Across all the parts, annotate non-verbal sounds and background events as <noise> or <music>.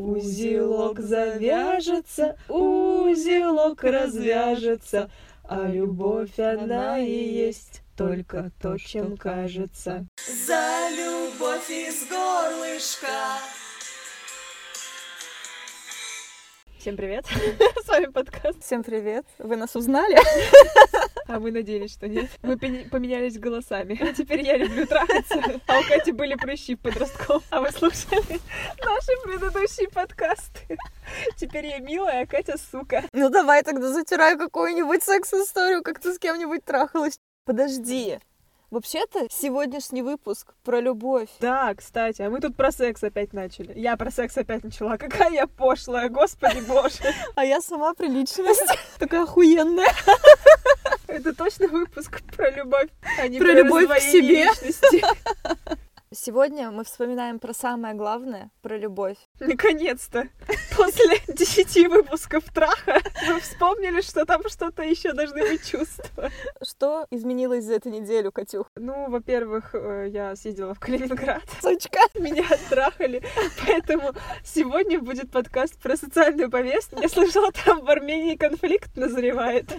Узелок завяжется, узелок развяжется, а любовь она и есть только то, чем кажется. За любовь из горлышка. Всем привет! <laughs> С вами подкаст. Всем привет! Вы нас узнали? <laughs> А мы надеялись, что нет. Мы поменялись голосами. А теперь я люблю трахаться, а у Кати были прыщи в подростком. А вы слушали наши предыдущие подкасты. Теперь я милая, а Катя сука. Ну давай тогда затирай какую-нибудь секс-историю, как ты с кем-нибудь трахалась. Подожди. Вообще-то сегодняшний выпуск про любовь. Да, кстати, а мы тут про секс опять начали. Я про секс опять начала. Какая я пошлая, господи боже. <laughs> А я сама приличность. <laughs> Такая охуенная. <laughs> Это точно выпуск про любовь, а не Про любовь к себе. Сегодня мы вспоминаем про самое главное, про любовь. Наконец-то, после <laughs> десяти выпусков траха, мы вспомнили, что там что-то еще должны быть чувства. Что изменилось за эту неделю, Катюх? Ну, во-первых, э, я съездила в Калининград, <laughs> Сучка! меня оттрахали, поэтому сегодня будет подкаст про социальную повестку. Я слышала, там в Армении конфликт назревает.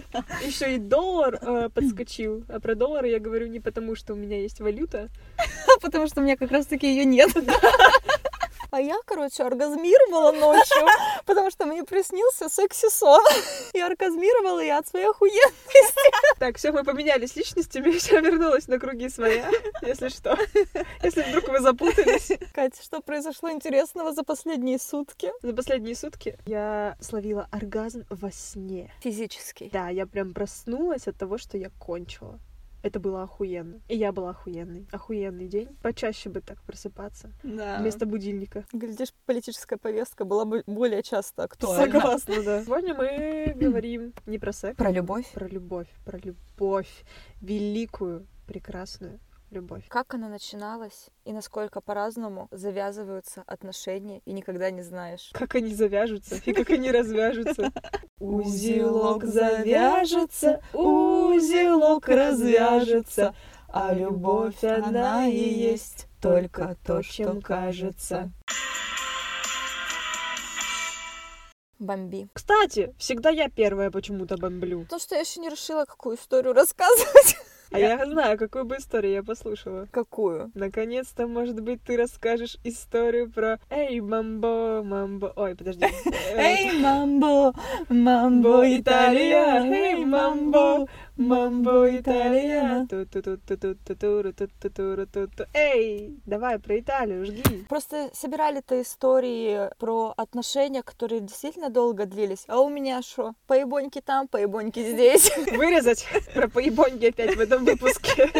Еще и доллар э, подскочил. А про доллар я говорю не потому, что у меня есть валюта. <laughs> Потому что у меня как раз-таки ее нет. А я, короче, оргазмировала ночью, <laughs> потому что мне приснился секси-сон. <laughs> Я оргазмировала я от своей охуенности. <laughs> Так, все, мы поменялись личностями, я вернулась на круги своя, если что. Если вдруг вы запутались. Катя, что произошло интересного за последние сутки? За последние сутки я словила оргазм во сне. Физический. Да, я прям проснулась от того, что я кончила. Это было охуенно. И я была охуенной. Охуенный день. Почаще бы так просыпаться. Да. Вместо будильника. Глядишь, политическая повестка была бы более часто актуальна. Согласна, да. <laughs> Сегодня мы говорим не про секс. Про любовь. Про любовь. Про любовь. Великую, прекрасную любовь. Как она начиналась и насколько по-разному завязываются отношения, и никогда не знаешь. <laughs> Как они завяжутся и как они <laughs> развяжутся. Узелок завяжется, узелок развяжется, а любовь она и есть только то, чем кажется. Бомби. Кстати, всегда я первая почему-то бомблю. То, что я еще не решила, какую историю рассказывать. <laughs> А я... знаю, какую бы историю я послушала. Какую? Наконец-то, может быть, ты расскажешь историю про «Эй, мамбо, мамбо...» Ой, подожди. <laughs> «Эй, мамбо, мамбо, Италия! Эй, мамбо, мамбо, Италия!» Эй, давай про Италию, жги. Просто собирали-то истории про отношения, которые действительно долго длились. А у меня что? Поебоньки там, поебоньки здесь. Вырезать про поебоньки опять в этом выпуске.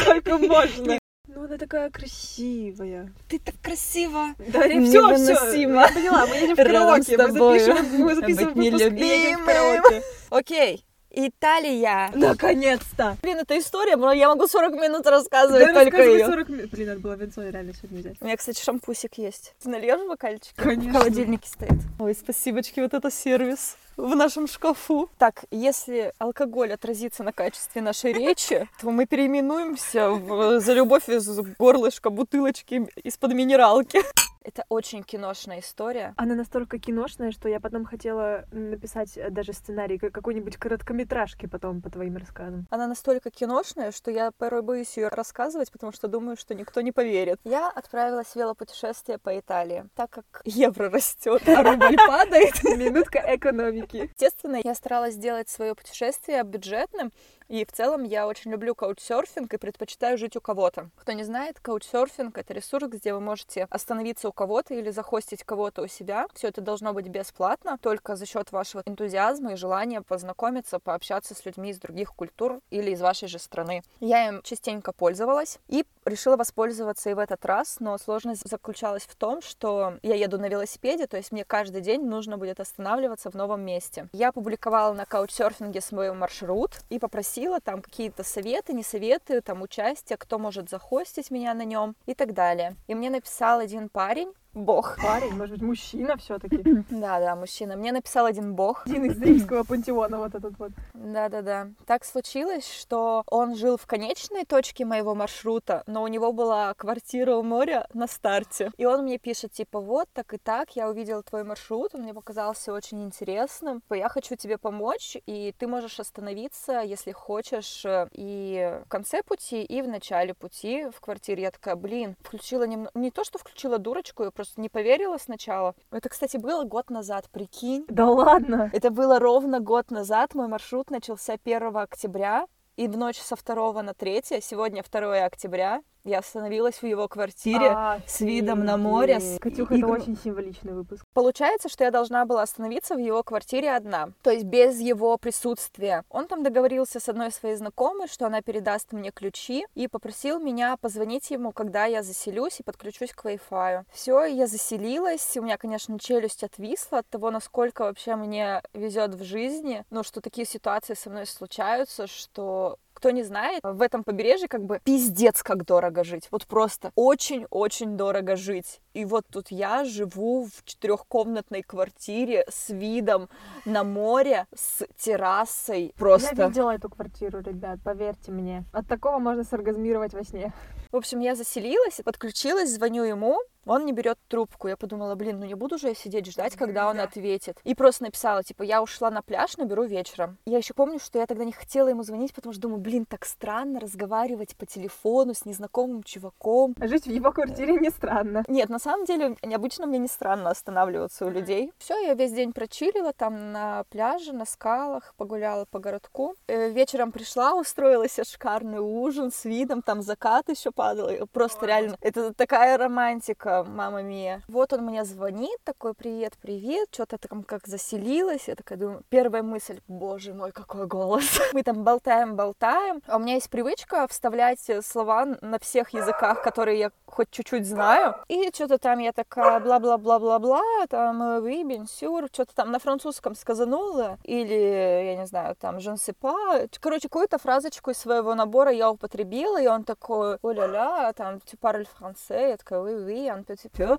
Сколько можно. Ну, она такая красивая. Ты так красиво. Да, все, все. Я поняла, мы едем в караоке. Мы запишем, мы записываем выпуск едем в караоке. Окей. Италия. Наконец-то! Блин, это история, но я могу 40 минут рассказывать Да только рассказывай ее. 40 минут. Блин, надо было венцо реально сегодня взять. У меня, кстати, шампусик есть. Ты нальешь бокальчик? Конечно. В холодильнике стоит. Ой, спасибочки, вот это сервис в нашем шкафу. Так, если алкоголь отразится на качестве нашей речи, то мы переименуемся в «За любовь из горлышка бутылочки из-под минералки». Это очень киношная история. Она настолько киношная, что я потом хотела написать э, даже сценарий какой-нибудь короткометражки потом по твоим рассказам. Она настолько киношная, что я порой боюсь ее рассказывать, потому что думаю, что никто не поверит. Я отправилась в велопутешествие по Италии. Так как евро растет, а рубль <laughs> падает, Минутка экономики. естественно, я старалась сделать свое путешествие бюджетным, и в целом я очень люблю каучсерфинг и предпочитаю жить у кого-то. Кто не знает, каучсерфинг — это ресурс, где вы можете остановиться у кого-то или захостить кого-то у себя. Все это должно быть бесплатно, только за счет вашего энтузиазма и желания познакомиться, пообщаться с людьми из других культур или из вашей же страны. Я им частенько пользовалась и решила воспользоваться и в этот раз, но сложность заключалась в том, что я еду на велосипеде, то есть мне каждый день нужно будет останавливаться в новом месте. Я публиковала на каучсерфинге свой маршрут и попросила там какие-то советы, не советы, там участие, кто может захостить меня на нем и так далее. И мне написал один парень, бог. Парень, может быть, мужчина все таки <clears throat> Да, да, мужчина. Мне написал один бог. Один из <clears throat> римского пантеона вот этот вот. Да-да-да. Так случилось, что он жил в конечной точке моего маршрута, но у него была квартира у моря на старте. И он мне пишет, типа, вот так и так, я увидел твой маршрут, он мне показался очень интересным. Типа, Я хочу тебе помочь, и ты можешь остановиться, если хочешь, э, и в конце пути, и в начале пути в квартире. Я такая, блин, включила немного... Не то, что включила дурочку, я просто не поверила сначала. Это, кстати, было год назад, прикинь. Да ладно. Это было ровно год назад. Мой маршрут начался 1 октября. И в ночь со 2 на 3, сегодня 2 октября, я остановилась в его квартире с видом на море. С... Катюха, и- это очень символичный выпуск. Получается, что я должна была остановиться в его квартире одна, то есть без его присутствия. Он там договорился с одной своей знакомой, что она передаст мне ключи, и попросил меня позвонить ему, когда я заселюсь и подключусь к Wi-Fi. Все, я заселилась, у меня, конечно, челюсть отвисла от того, насколько вообще мне везет в жизни, ну, что такие ситуации со мной случаются, что кто не знает, в этом побережье как бы пиздец как дорого жить. Вот просто очень-очень дорого жить. И вот тут я живу в четырехкомнатной квартире с видом на море, с террасой. Просто. Я видела эту квартиру, ребят, поверьте мне. От такого можно соргазмировать во сне. В общем, я заселилась, подключилась, звоню ему, он не берет трубку. Я подумала, блин, ну не буду же я сидеть ждать, когда он ответит. И просто написала, типа, я ушла на пляж, наберу вечером. Я еще помню, что я тогда не хотела ему звонить, потому что думаю, блин, так странно разговаривать по телефону с незнакомым чуваком. Жить в его квартире не странно. Нет, на самом деле, обычно мне не странно останавливаться у людей. Все, я весь день прочилила там на пляже, на скалах, погуляла по городку. Э, Вечером пришла, устроила себе шикарный ужин с видом, там закат еще падал. Просто реально, это такая романтика, мама мия. Вот он мне звонит, такой, привет, привет, что-то там как заселилась. Я такая думаю, первая мысль, боже мой, какой голос. <laughs> Мы там болтаем, болтаем. А у меня есть привычка вставлять слова на всех языках, которые я хоть чуть-чуть знаю. И что-то там я такая бла-бла-бла-бла-бла, там э, bien sûr, что-то там на французском сказанула. Или, я не знаю, там pas. Короче, какую-то фразочку из своего набора я употребила, и он такой, о-ля-ля, там, tu parles français? Я такая, oui, peu.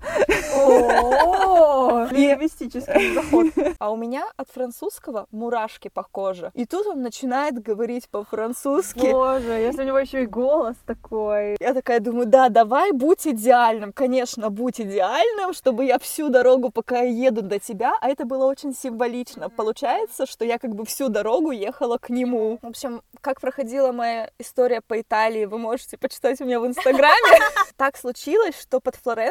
О, лингвистический заход. <laughs> А у меня от французского мурашки по коже. И тут он начинает говорить по-французски. Боже, если у него еще и голос такой. Я такая думаю, да, давай будь идеальным. Конечно, будь идеальным, чтобы я всю дорогу, пока я еду до тебя. А это было очень символично. Получается, что я как бы всю дорогу ехала к нему. В общем, как проходила моя история по Италии, вы можете почитать у меня в <laughs> Инстаграме. Так случилось, что под Флоренцией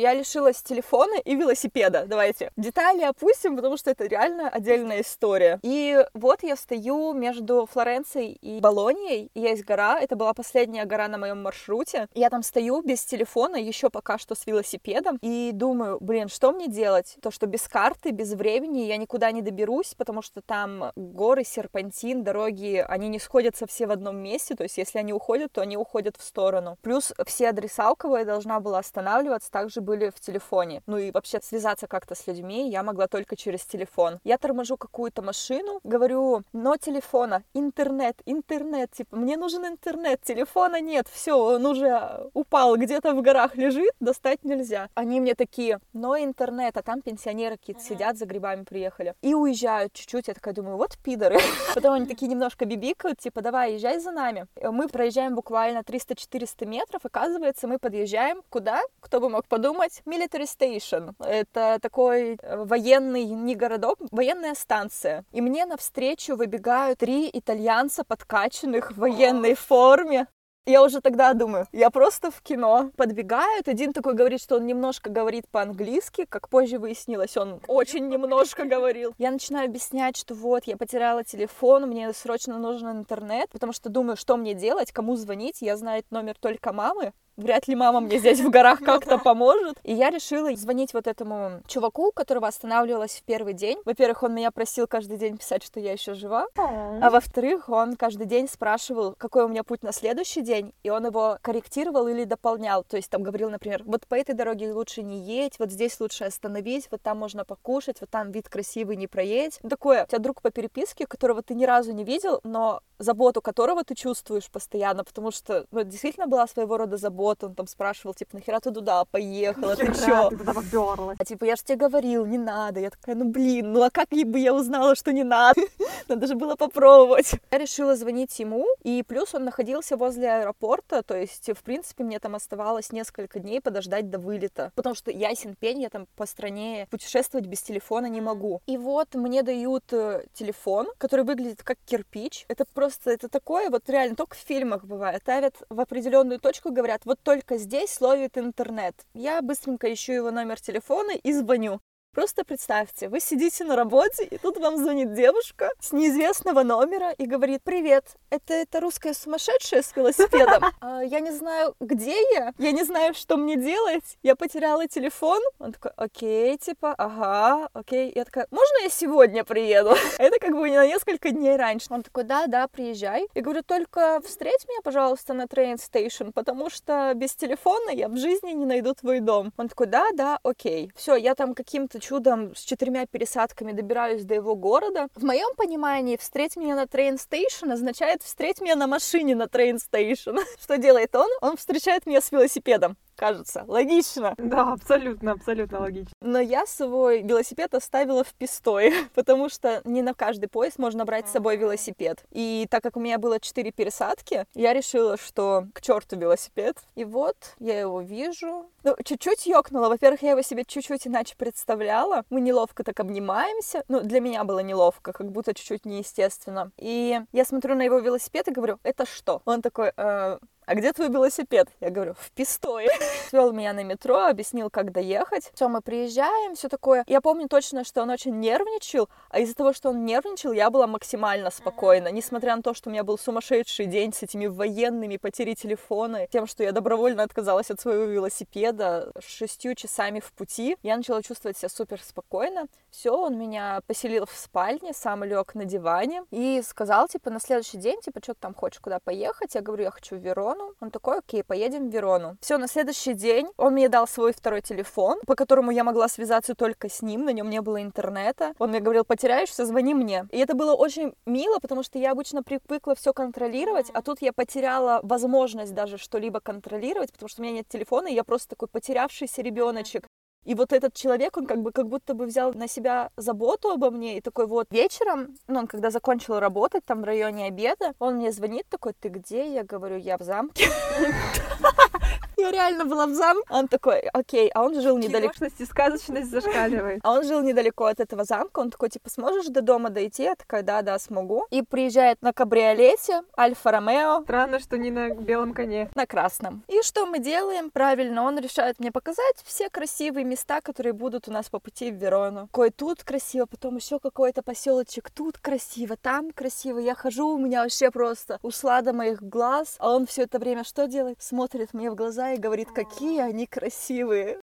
я лишилась телефона и велосипеда. Давайте детали опустим, потому что это реально отдельная история. И вот я стою между Флоренцией и Болонией, и есть гора, это была последняя гора на моем маршруте. Я там стою без телефона, еще пока что с велосипедом, и думаю, блин, что мне делать? То, что без карты, без времени я никуда не доберусь, потому что там горы, серпантин, дороги, они не сходятся все в одном месте, то есть если они уходят, то они уходят в сторону. Плюс все адреса, у кого я должна была останавливаться, также были в телефоне. Ну и вообще связаться как-то с людьми я могла только через телефон. Я торможу какую-то машину, говорю, но телефона, интернет, интернет, типа, мне нужен интернет, телефона нет, все, он уже упал, где-то в горах лежит, достать нельзя. Они мне такие, но интернет, а там пенсионеры какие-то сидят, за грибами приехали. И уезжают чуть-чуть, я такая думаю, вот пидоры. <laughs> Потом они такие немножко бибикают, типа, давай, езжай за нами. Мы проезжаем буквально 300-400 метров, оказывается, мы подъезжаем куда? Кто бы мог подумать? Military Station. Это такой э, военный, не городок, военная станция. И мне навстречу выбегают три итальянца подкачанных в военной <gasps> форме. Я уже тогда думаю, я просто в кино. Подбегают, один такой говорит, что он немножко говорит по-английски, как позже выяснилось, он <laughs> очень немножко говорил. Я начинаю объяснять, что вот, я потеряла телефон, мне срочно нужен интернет, потому что думаю, что мне делать, кому звонить, я знаю номер только мамы, Вряд ли мама мне здесь в горах <laughs> как-то поможет. И я решила звонить вот этому чуваку, которого останавливалась в первый день. Во-первых, он меня просил каждый день писать, что я еще жива. А во-вторых, он каждый день спрашивал, какой у меня путь на следующий день, и он его корректировал или дополнял. То есть там говорил, например, вот по этой дороге лучше не едь, вот здесь лучше остановись, вот там можно покушать, вот там вид красивый, не проедь. Ну, Такое, у тебя друг по переписке, которого ты ни разу не видел, но заботу которого ты чувствуешь постоянно, потому что ну, действительно была своего рода забота, кого-то, он там спрашивал, типа, нахера ты туда поехала, ты чё? ты туда попёрлась? А типа, я же тебе говорил, не надо. Я такая, ну блин, ну а как бы я узнала, что не надо? <laughs> Надо же было попробовать. Я решила звонить ему, и плюс он находился возле аэропорта, то есть, в принципе, мне там оставалось несколько дней подождать до вылета, потому что ясен пень, я там по стране путешествовать без телефона не могу. И вот мне дают э, телефон, который выглядит как кирпич. Это просто, это такое вот реально только в фильмах бывает. Ставят в определенную точку, говорят, вот только здесь ловит интернет. Я быстренько ищу его номер телефона и звоню. Просто представьте, вы сидите на работе, и тут вам звонит девушка с неизвестного номера и говорит, привет, это эта русская сумасшедшая с велосипедом. <laughs> А, я не знаю, где я, я не знаю, что мне делать, я потеряла телефон. Он такой, окей, типа, ага, окей. Я такая, можно я сегодня приеду? <laughs> Это как бы на несколько дней раньше. Он такой, да, да, приезжай. Я говорю, только встреть меня, пожалуйста, на train station, потому что без телефона я в жизни не найду твой дом. Он такой, да, да, окей. Все, я там каким-то чудом с четырьмя пересадками добираюсь до его города. В моем понимании встреть меня на train station означает встреть меня на машине на train station. <laughs> Что делает он? Он встречает меня с велосипедом кажется. Логично. Да, абсолютно, абсолютно логично. Но я свой велосипед оставила в пистое, <laughs> потому что не на каждый поезд можно брать с собой велосипед. И так как у меня было четыре пересадки, я решила, что к черту велосипед. И вот я его вижу. Ну, чуть-чуть ёкнула. Во-первых, я его себе чуть-чуть иначе представляла. Мы неловко так обнимаемся. Ну, для меня было неловко, как будто чуть-чуть неестественно. И я смотрю на его велосипед и говорю, это что? Он такой, э, а где твой велосипед? Я говорю, в пистое. <laughs> Свел меня на метро, объяснил, как доехать. Все, мы приезжаем, все такое. Я помню точно, что он очень нервничал, а из-за того, что он нервничал, я была максимально спокойна. Несмотря на то, что у меня был сумасшедший день с этими военными, потери телефона, тем, что я добровольно отказалась от своего велосипеда шестью часами в пути, я начала чувствовать себя супер спокойно. Все, он меня поселил в спальне, сам лег на диване и сказал, типа, на следующий день, типа, что ты там хочешь, куда поехать? Я говорю, я хочу в Верону. Он такой, окей, поедем в Верону. Все, на следующий день он мне дал свой второй телефон, по которому я могла связаться только с ним, на нем не было интернета. Он мне говорил, потеряешься, звони мне. И это было очень мило, потому что я обычно привыкла все контролировать, а тут я потеряла возможность даже что-либо контролировать, потому что у меня нет телефона, и я просто такой потерявшийся ребеночек. И вот этот человек, он как бы как будто бы взял на себя заботу обо мне, и такой вот вечером, ну, он когда закончил работать, там в районе обеда, он мне звонит такой, ты где? Я говорю, я в замке. <laughs> <laughs> Я реально была в замке. Он такой, окей, а он жил недалеко. Киношность и сказочность зашкаливает. <laughs> А он жил недалеко от этого замка. Он такой, типа, сможешь до дома дойти? Я такая, да, да, смогу. И приезжает на кабриолете Альфа Ромео Странно, что не на белом коне. на красном. И что мы делаем? Правильно, он решает мне показать все красивые места, которые будут у нас по пути в Верону. Кое тут красиво, потом еще какой-то поселочек, тут красиво, там красиво. Я хожу, у меня вообще просто ушла до моих глаз, а он все это время что делает? Смотрит мне в глаза и говорит, какие они красивые.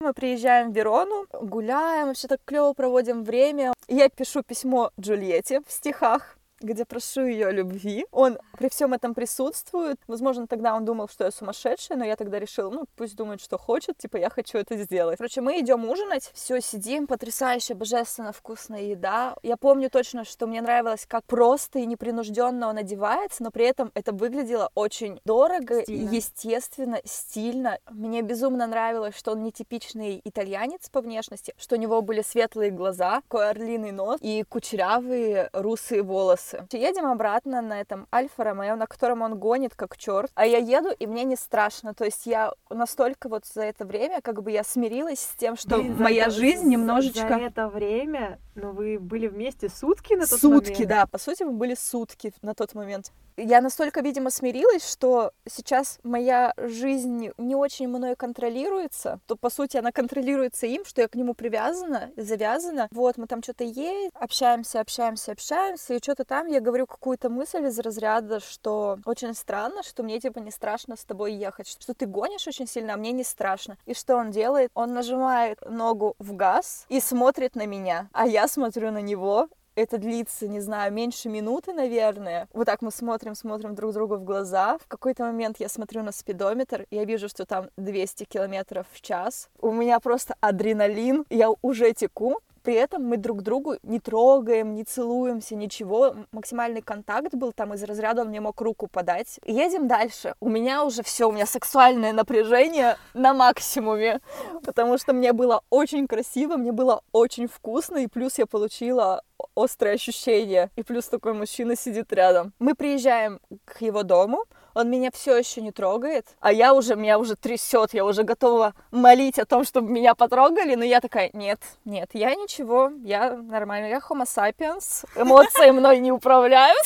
Мы приезжаем в Верону, гуляем, вообще так клево проводим время. Я пишу письмо Джульетте в стихах где прошу ее любви. Он при всем этом присутствует. Возможно, тогда он думал, что я сумасшедшая, но я тогда решила, ну, пусть думает, что хочет, типа, я хочу это сделать. Короче, мы идем ужинать, все сидим, потрясающая, божественно вкусная еда. Я помню точно, что мне нравилось, как просто и непринужденно он одевается, но при этом это выглядело очень дорого, Стильно. естественно, стильно. Мне безумно нравилось, что он не типичный итальянец по внешности, что у него были светлые глаза, такой орлиный нос и кучерявые русые волосы. Едем обратно на этом Альфа Ромео, на котором он гонит как черт, а я еду, и мне не страшно. То есть я настолько вот за это время, как бы я смирилась с тем, что Блин, моя это- жизнь немножечко... За это время, ну, вы были вместе сутки на тот Сутки, момент? да, по сути, мы были сутки на тот момент. Я настолько, видимо, смирилась, что сейчас моя жизнь не очень мной контролируется, то, по сути, она контролируется им, что я к нему привязана, завязана. Вот, мы там что-то едем, общаемся, общаемся, общаемся, и что-то там я говорю какую-то мысль из разряда, что очень странно, что мне, типа, не страшно с тобой ехать, что ты гонишь очень сильно, а мне не страшно. И что он делает? Он нажимает ногу в газ и смотрит на меня, а я смотрю на него, это длится, не знаю, меньше минуты, наверное. Вот так мы смотрим, смотрим друг другу в глаза. В какой-то момент я смотрю на спидометр, я вижу, что там 200 километров в час. У меня просто адреналин, я уже теку. При этом мы друг другу не трогаем, не целуемся, ничего. Максимальный контакт был там из разряда, он мне мог руку подать. Едем дальше. У меня уже все, у меня сексуальное напряжение на максимуме, потому что мне было очень красиво, мне было очень вкусно, и плюс я получила острые ощущения. И плюс такой мужчина сидит рядом. Мы приезжаем к его дому, он меня все еще не трогает, а я уже, меня уже трясет, я уже готова молить о том, чтобы меня потрогали, но я такая, нет, нет, я ничего, я нормально, я homo sapiens, эмоции мной не управляют.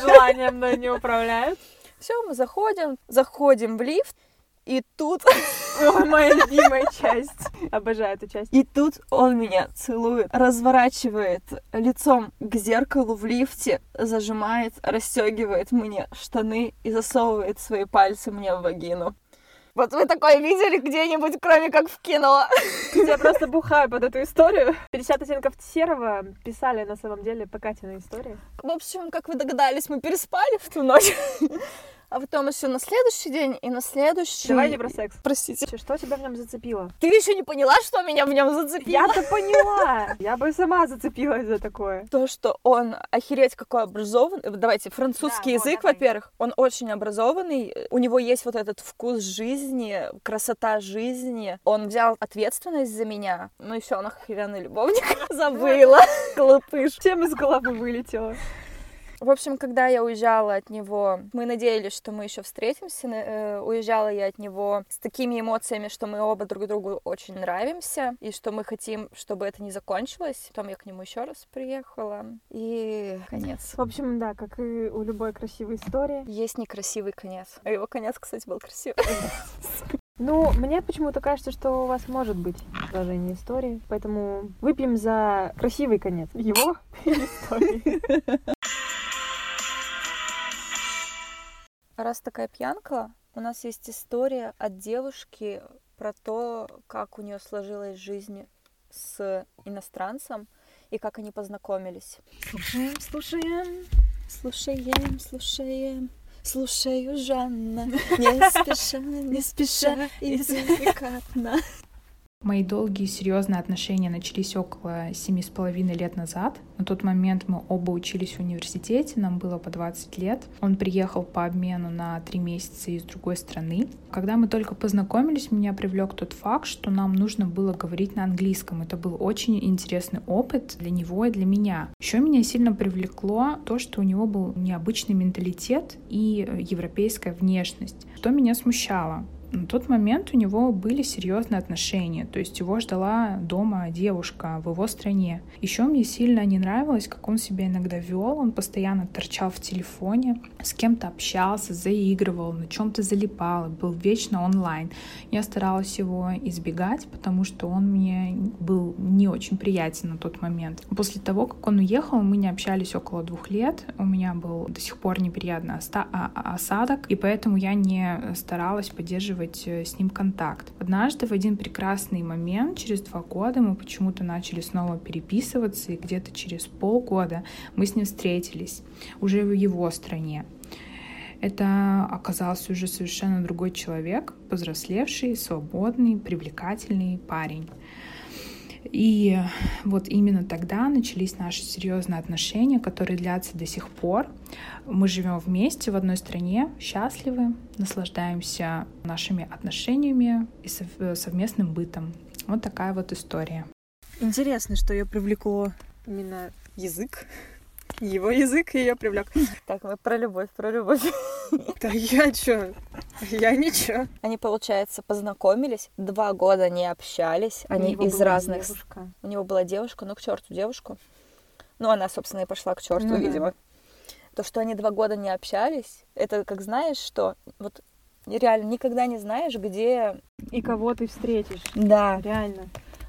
Желания мной не управляют. Все, мы заходим, заходим в лифт, и тут... <laughs> Ой, моя любимая часть. Обожаю эту часть. И тут он меня целует, разворачивает лицом к зеркалу в лифте, зажимает, расстегивает мне штаны и засовывает свои пальцы мне в вагину. Вот вы такое видели где-нибудь, кроме как в кино? Я просто бухаю под эту историю. 50 оттенков серого писали на самом деле по Катиной истории. В общем, как вы догадались, мы переспали в ту ночь. А потом еще на следующий день и на следующий... Давай не про секс. Простите. Что тебя в нем зацепило? Ты еще не поняла, что меня в нем зацепило? Я-то поняла. Я бы сама зацепилась за такое. То, что он охереть какой образованный. Давайте, французский Да, язык, во-первых. Он очень образованный. У него есть вот этот вкус жизни, красота жизни. Он взял ответственность за меня. Ну и все, он охеренный любовник. <laughs> Забыла. <laughs> Глупыш. Чем из головы вылетело? В общем, когда я уезжала от него, мы надеялись, что мы еще встретимся. Э, Уезжала я от него с такими эмоциями, что мы оба друг другу очень нравимся, и что мы хотим, чтобы это не закончилось. Потом я к нему еще раз приехала, и конец. В общем, да, как и у любой красивой истории. Есть некрасивый конец. А его конец, кстати, был красивый. <laughs> Ну, мне почему-то кажется, что у вас может быть продолжение истории, поэтому выпьем за красивый конец его <laughs> истории. Раз такая пьянка, у нас есть история от девушки про то, как у нее сложилась жизнь с иностранцем и как они познакомились. Слушаем, слушаем. Слушаем, слушаем, слушаю Жанна, <laughs> не спеша, не спеша и деликатно. Мои долгие серьезные отношения начались около семи с половиной лет назад. На тот момент мы оба учились в университете, нам было по 20 лет. Он приехал по обмену на три месяца из другой страны. Когда мы только познакомились, меня привлек тот факт, что нам нужно было говорить на английском. Это был очень интересный опыт для него и для меня. Еще меня сильно привлекло то, что у него был необычный менталитет и европейская внешность, что меня смущало. На тот момент у него были серьезные отношения, то есть его ждала дома девушка в его стране. Еще мне сильно не нравилось, как он себя иногда вел, он постоянно торчал в телефоне, с кем-то общался, заигрывал, на чем-то залипал, был вечно онлайн. Я старалась его избегать, потому что он мне был не очень приятен на тот момент. После того, как он уехал, мы не общались около двух лет, у меня был до сих пор неприятный а- осадок, и поэтому я не старалась поддерживать э, с ним контакт. Однажды в один прекрасный момент, через два года, мы почему-то начали снова переписываться, и где-то через полгода мы с ним встретились, уже в его стране. Это оказался уже совершенно другой человек, повзрослевший, свободный, привлекательный парень. И вот именно тогда начались наши серьезные отношения, которые длятся до сих пор. Мы живем вместе в одной стране, счастливы, наслаждаемся нашими отношениями и сов- совместным бытом. Вот такая вот история. Интересно, что ее привлекло именно язык. Его язык ее привлек. Так, мы про любовь, про любовь. Да я чё? Я ничего. Они, получается, познакомились, два года не общались, они из разных... с- У него была девушка, ну к черту девушку. Ну, она, собственно, и пошла к черту, Ну да. видимо. То, что они два года не общались, это как знаешь, что вот реально никогда не знаешь, где... И кого ты встретишь. Да. Реально.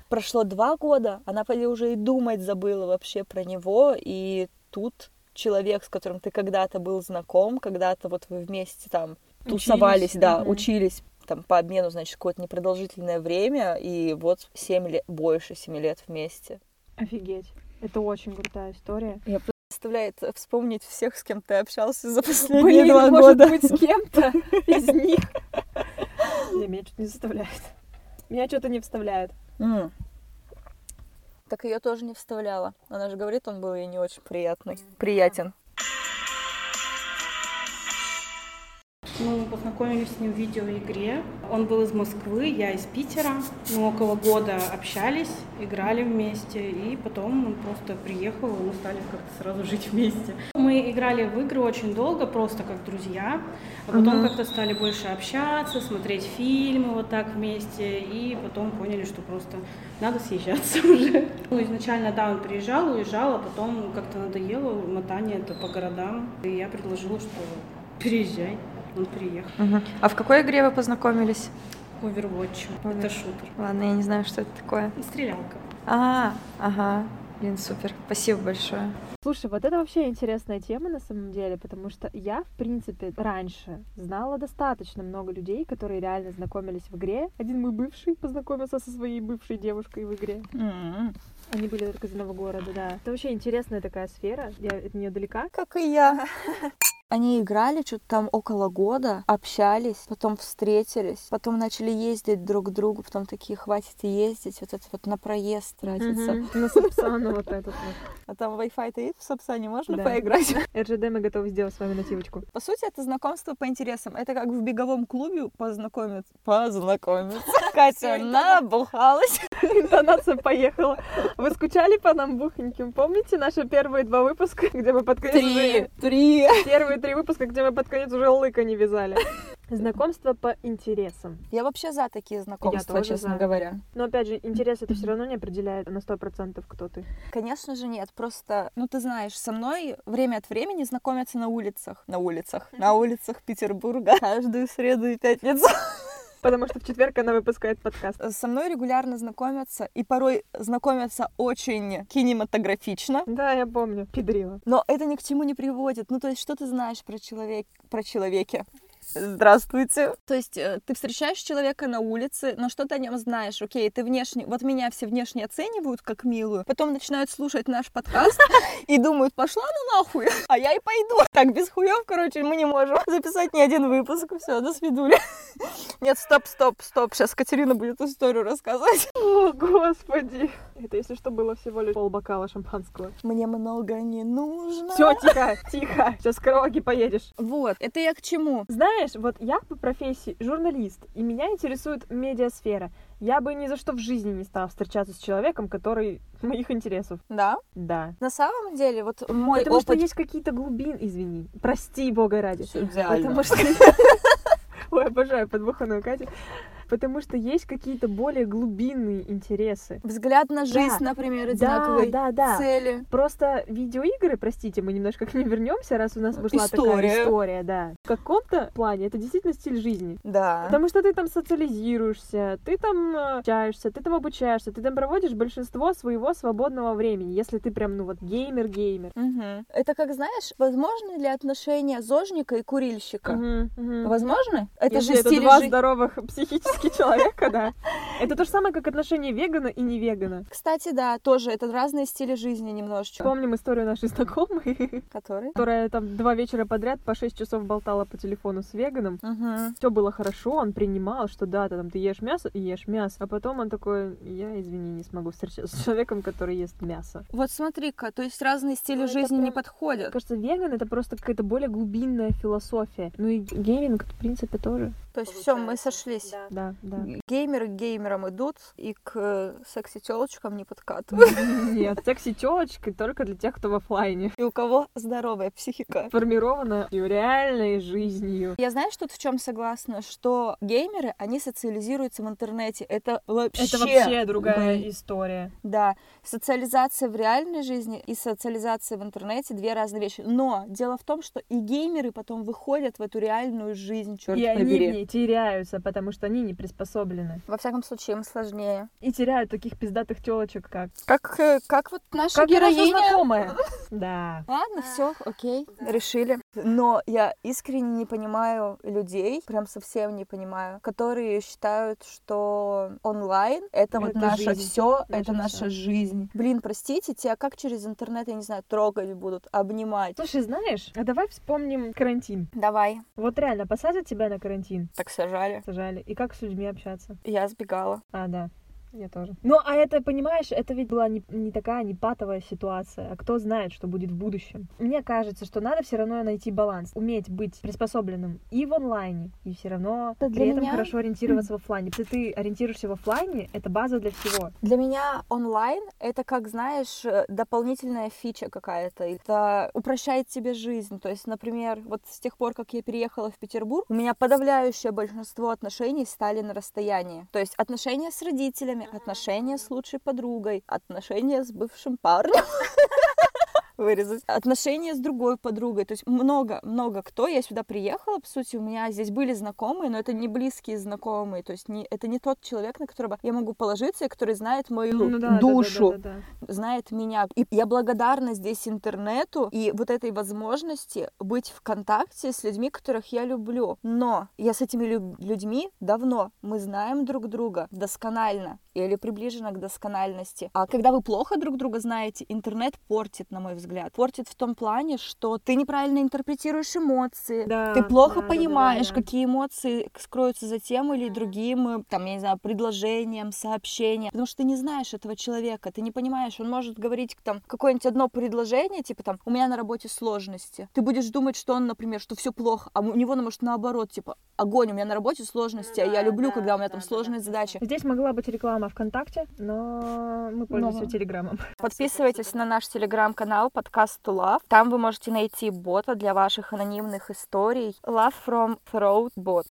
Прошло два года, она поди уже и думать забыла вообще про него, и тут человек, с которым ты когда-то был знаком, когда-то вот вы вместе там тусовались, Учились, да, мгм. учились там по обмену, значит, какое-то непродолжительное время, и вот семь лет, больше семи лет вместе. Офигеть. Это очень крутая история. Я представляю, это вспомнить всех, с кем ты общался за последние Блин, два может года. быть, с кем-то <laughs> из них. Меня что-то не заставляет. Меня что-то не вставляет. Так ее тоже не вставляла. Она же говорит, он был ей не очень приятный. Приятен. Мы познакомились с ним в видеоигре. Он был из Москвы, я из Питера. Мы около года общались, играли вместе, и потом он просто приехал, и мы стали как-то сразу жить вместе. Мы играли в игры очень долго, просто как друзья, а потом как-то стали больше общаться, смотреть фильмы вот так вместе, и потом поняли, что просто надо съезжаться <laughs> уже. Ну, изначально, да, он приезжал, уезжал, а потом как-то надоело мотание это по городам, и я предложила, что переезжай. Он приехал. А в какой игре вы познакомились? Overwatch. Это шутер. Ладно, я не знаю, что это такое. И стрелялка. А, ага. Блин, супер. Спасибо большое. Слушай, вот это вообще интересная тема на самом деле, потому что я, в принципе, раньше знала достаточно много людей, которые реально знакомились в игре. Один мой бывший познакомился со своей бывшей девушкой в игре. Они были только из одного города, да. Это вообще интересная такая сфера. Я от нее далека. Как и я. Они играли что-то там около года, общались, потом встретились, потом начали ездить друг к другу, потом такие, хватит ездить, вот это вот на проезд тратиться. Мгм. На Сапсану вот этот вот. А там Wi-Fi-то есть в Сапсане, можно Да. поиграть? <laughs> РЖД мы готовы сделать с вами нативочку. По сути, это знакомство по интересам. Это как в беговом клубе познакомиться. Познакомиться. <laughs> Катя набухалась. <laughs> Интонация поехала. Вы скучали по нам бухеньким? Помните наши первые два выпуска, где мы под конец Три. Три. Первые три выпуска, где мы под конец уже лыка не вязали. <laughs> Знакомство по интересам. Я вообще за такие знакомства, тоже честно за. говоря. Но опять же, интерес это все равно не определяет на сто процентов, кто ты. Конечно же нет, просто, ну ты знаешь, со мной время от времени знакомятся на улицах. На улицах. На улицах Петербурга. <laughs> Каждую среду и пятницу. Потому что в четверг она выпускает подкаст. Со мной регулярно знакомятся, и порой знакомятся очень кинематографично. Да, я помню. Педрила. Но это ни к чему не приводит. Ну, то есть, что ты знаешь про человек, про человеке? Здравствуйте. То есть э, ты встречаешь человека на улице, но что ты о нем знаешь? Окей, ты внешне... Вот меня все внешне оценивают как милую, потом начинают слушать наш подкаст и думают, пошла ну нахуй, а я и пойду. Так, без хуев, короче, мы не можем записать ни один выпуск. Все, до свидули. Нет, стоп, стоп, стоп. Сейчас Катерина будет историю рассказывать. О, господи. Это, если что, было всего лишь полбокала шампанского. Мне много не нужно. Все, тихо, тихо. Сейчас в караоке поедешь. Вот, это я к чему? Знаешь, вот я по профессии журналист, и меня интересует медиасфера. Я бы ни за что в жизни не стала встречаться с человеком, который <laughs> моих интересов. Да? Да. На самом деле, вот мой Потому что опыт... есть какие-то глубины, извини. Прости, бога ради. Всё идеально. Потому что... <laughs> Ой, обожаю подбуханную Катю. Потому что есть какие-то более глубинные интересы. Взгляд на жизнь, Да. например, Да, одинаковый. да, да. Цели. Просто видеоигры, простите, мы немножко к ним вернемся, раз у нас вышла История. такая история, да. В каком-то плане это действительно стиль жизни. Да. Потому что ты там социализируешься, ты там э, общаешься, ты там обучаешься, ты там проводишь большинство своего свободного времени, если ты прям, ну вот, геймер-геймер. Мгм. Это как, знаешь, возможно ли отношения зожника и курильщика? Мгм, мгм. Возможно? Это Если же это стиль два жи- здоровых психически человека, да. <laughs> Это то же самое, как отношения вегана и не вегана. Кстати, да, тоже это разные стили жизни немножечко. Помним историю нашей знакомой, <laughs> Который? которая там два вечера подряд по шесть часов болтала по телефону с веганом. Мгм. Все было хорошо, он принимал, что да, ты там ты ешь мясо и ешь мясо. А потом он такой, я, извини, не смогу встречаться с человеком, который ест мясо. Вот смотри-ка, то есть разные стили Ну, это жизни не прям- подходят. Мне кажется, веган это просто какая-то более глубинная философия. Ну и гейминг, в принципе, тоже. То есть все, мы сошлись. Да, да. Геймеры к геймерам идут и к э, секси-телочкам не подкатывают. Нет, секси телочка только для тех, кто в оффлайне. И у кого здоровая психика. Формирована реальной жизнью. Я знаешь, тут в чем согласна, что геймеры, они социализируются в интернете. Это вообще... Это вообще другая Да. история. Да, социализация в реальной жизни и социализация в интернете две разные вещи. Но дело в том, что и геймеры потом выходят в эту реальную жизнь, черт и они побери. в ней теряются, потому что они не приспособлены. Во всяком случае, им сложнее. И теряют таких пиздатых телочек, как... Как, э, как вот наша Как наша героиня. знакомая. <laughs> Да. Ладно, все, окей, решили. Но я искренне не понимаю людей, прям совсем не понимаю, которые считают, что онлайн это, вот Это наше жизнь. все, Наше это наша жизнь. Блин, простите, тебя как через интернет, я не знаю, трогать будут, обнимать. Слушай, знаешь, а давай вспомним карантин. Давай. Вот реально, посадят тебя на карантин, Так сажали. сажали. И как с людьми общаться? Я сбегала. А, да. Я тоже. Ну, а это, понимаешь, это ведь была не, не такая не патовая ситуация, а кто знает, что будет в будущем. Мне кажется, что надо все равно найти баланс, уметь быть приспособленным и в онлайне, и все равно Это при для этом меня- хорошо ориентироваться в оффлайне. Если ты ориентируешься в оффлайне, это база для всего. Для меня онлайн — это, как знаешь, э, дополнительная фича какая-то. Это упрощает тебе жизнь. То есть, например, вот с тех пор, как я переехала в Петербург, у меня подавляющее большинство отношений стали на расстоянии. То есть отношения с родителями, отношения с лучшей подругой, отношения с бывшим парнем. <laughs> вырезать. Отношения с другой подругой. То есть много, много кто. Я сюда приехала, по сути, у меня здесь были знакомые, но это не близкие знакомые. То есть не, это не тот человек, на которого я могу положиться, и который знает мою Ну да, да, да, душу да, да, да. знает меня. И я благодарна здесь интернету и вот этой возможности быть в контакте с людьми, которых я люблю. Но я с этими лю- людьми давно. Мы знаем друг друга досконально или приближенно к доскональности. А когда вы плохо друг друга знаете, интернет портит, на мой взгляд. Портит в том плане, что ты неправильно интерпретируешь эмоции, Да, ты плохо да, да, да, понимаешь, да. какие эмоции скроются за тем или другим, э, там, я не знаю, предложением, сообщением, потому что ты не знаешь этого человека, ты не понимаешь, он может говорить там какое-нибудь одно предложение, типа там, у меня на работе сложности. Ты будешь думать, что он, например, что все плохо, а у него, ну, может, наоборот, типа, огонь, у меня на работе сложности, а я люблю, когда у меня там сложные задачи. Здесь могла быть реклама ВКонтакте, но мы пользуемся Но- Телеграмом. <laughs> Подписывайтесь на наш телеграм-канал подкаст to Love. Там вы можете найти бота для ваших анонимных историй. Love from Throat Bot.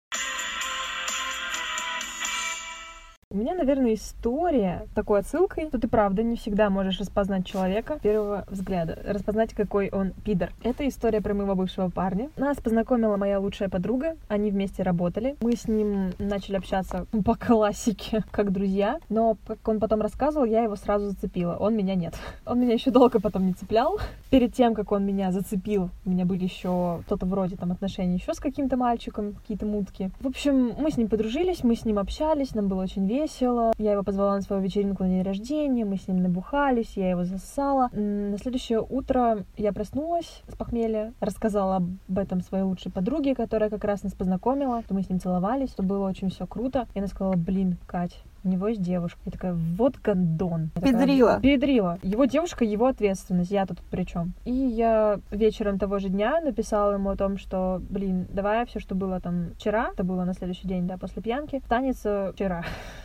У меня, наверное, история такой отсылкой, что ты правда не всегда можешь распознать человека с первого взгляда, распознать, какой он пидор. Это история про моего бывшего парня. Нас познакомила моя лучшая подруга, они вместе работали. Мы с ним начали общаться по классике, <laughs> как друзья, но, как он потом рассказывал, я его сразу зацепила, он меня нет. <laughs> Он меня еще долго потом не цеплял. Перед тем, как он меня зацепил, у меня были еще что-то вроде там отношений еще с каким-то мальчиком, какие-то мутки. В общем, мы с ним подружились, мы с ним общались, нам было очень весело. Я его позвала на свою вечеринку на день рождения, мы с ним набухались, я его засала. На следующее утро я проснулась с похмелья, рассказала об этом своей лучшей подруге, которая как раз нас познакомила, что мы с ним целовались, что было очень все круто. И она сказала, блин, Кать, у него есть девушка. Я такая, вот гандон. Я такая, Педрила. Педрила. Его девушка, его ответственность, я тут при чем? И я вечером того же дня написала ему о том, что, блин, давай все, что было там вчера, это было на следующий день, да, после пьянки, останется вчера. <laughs>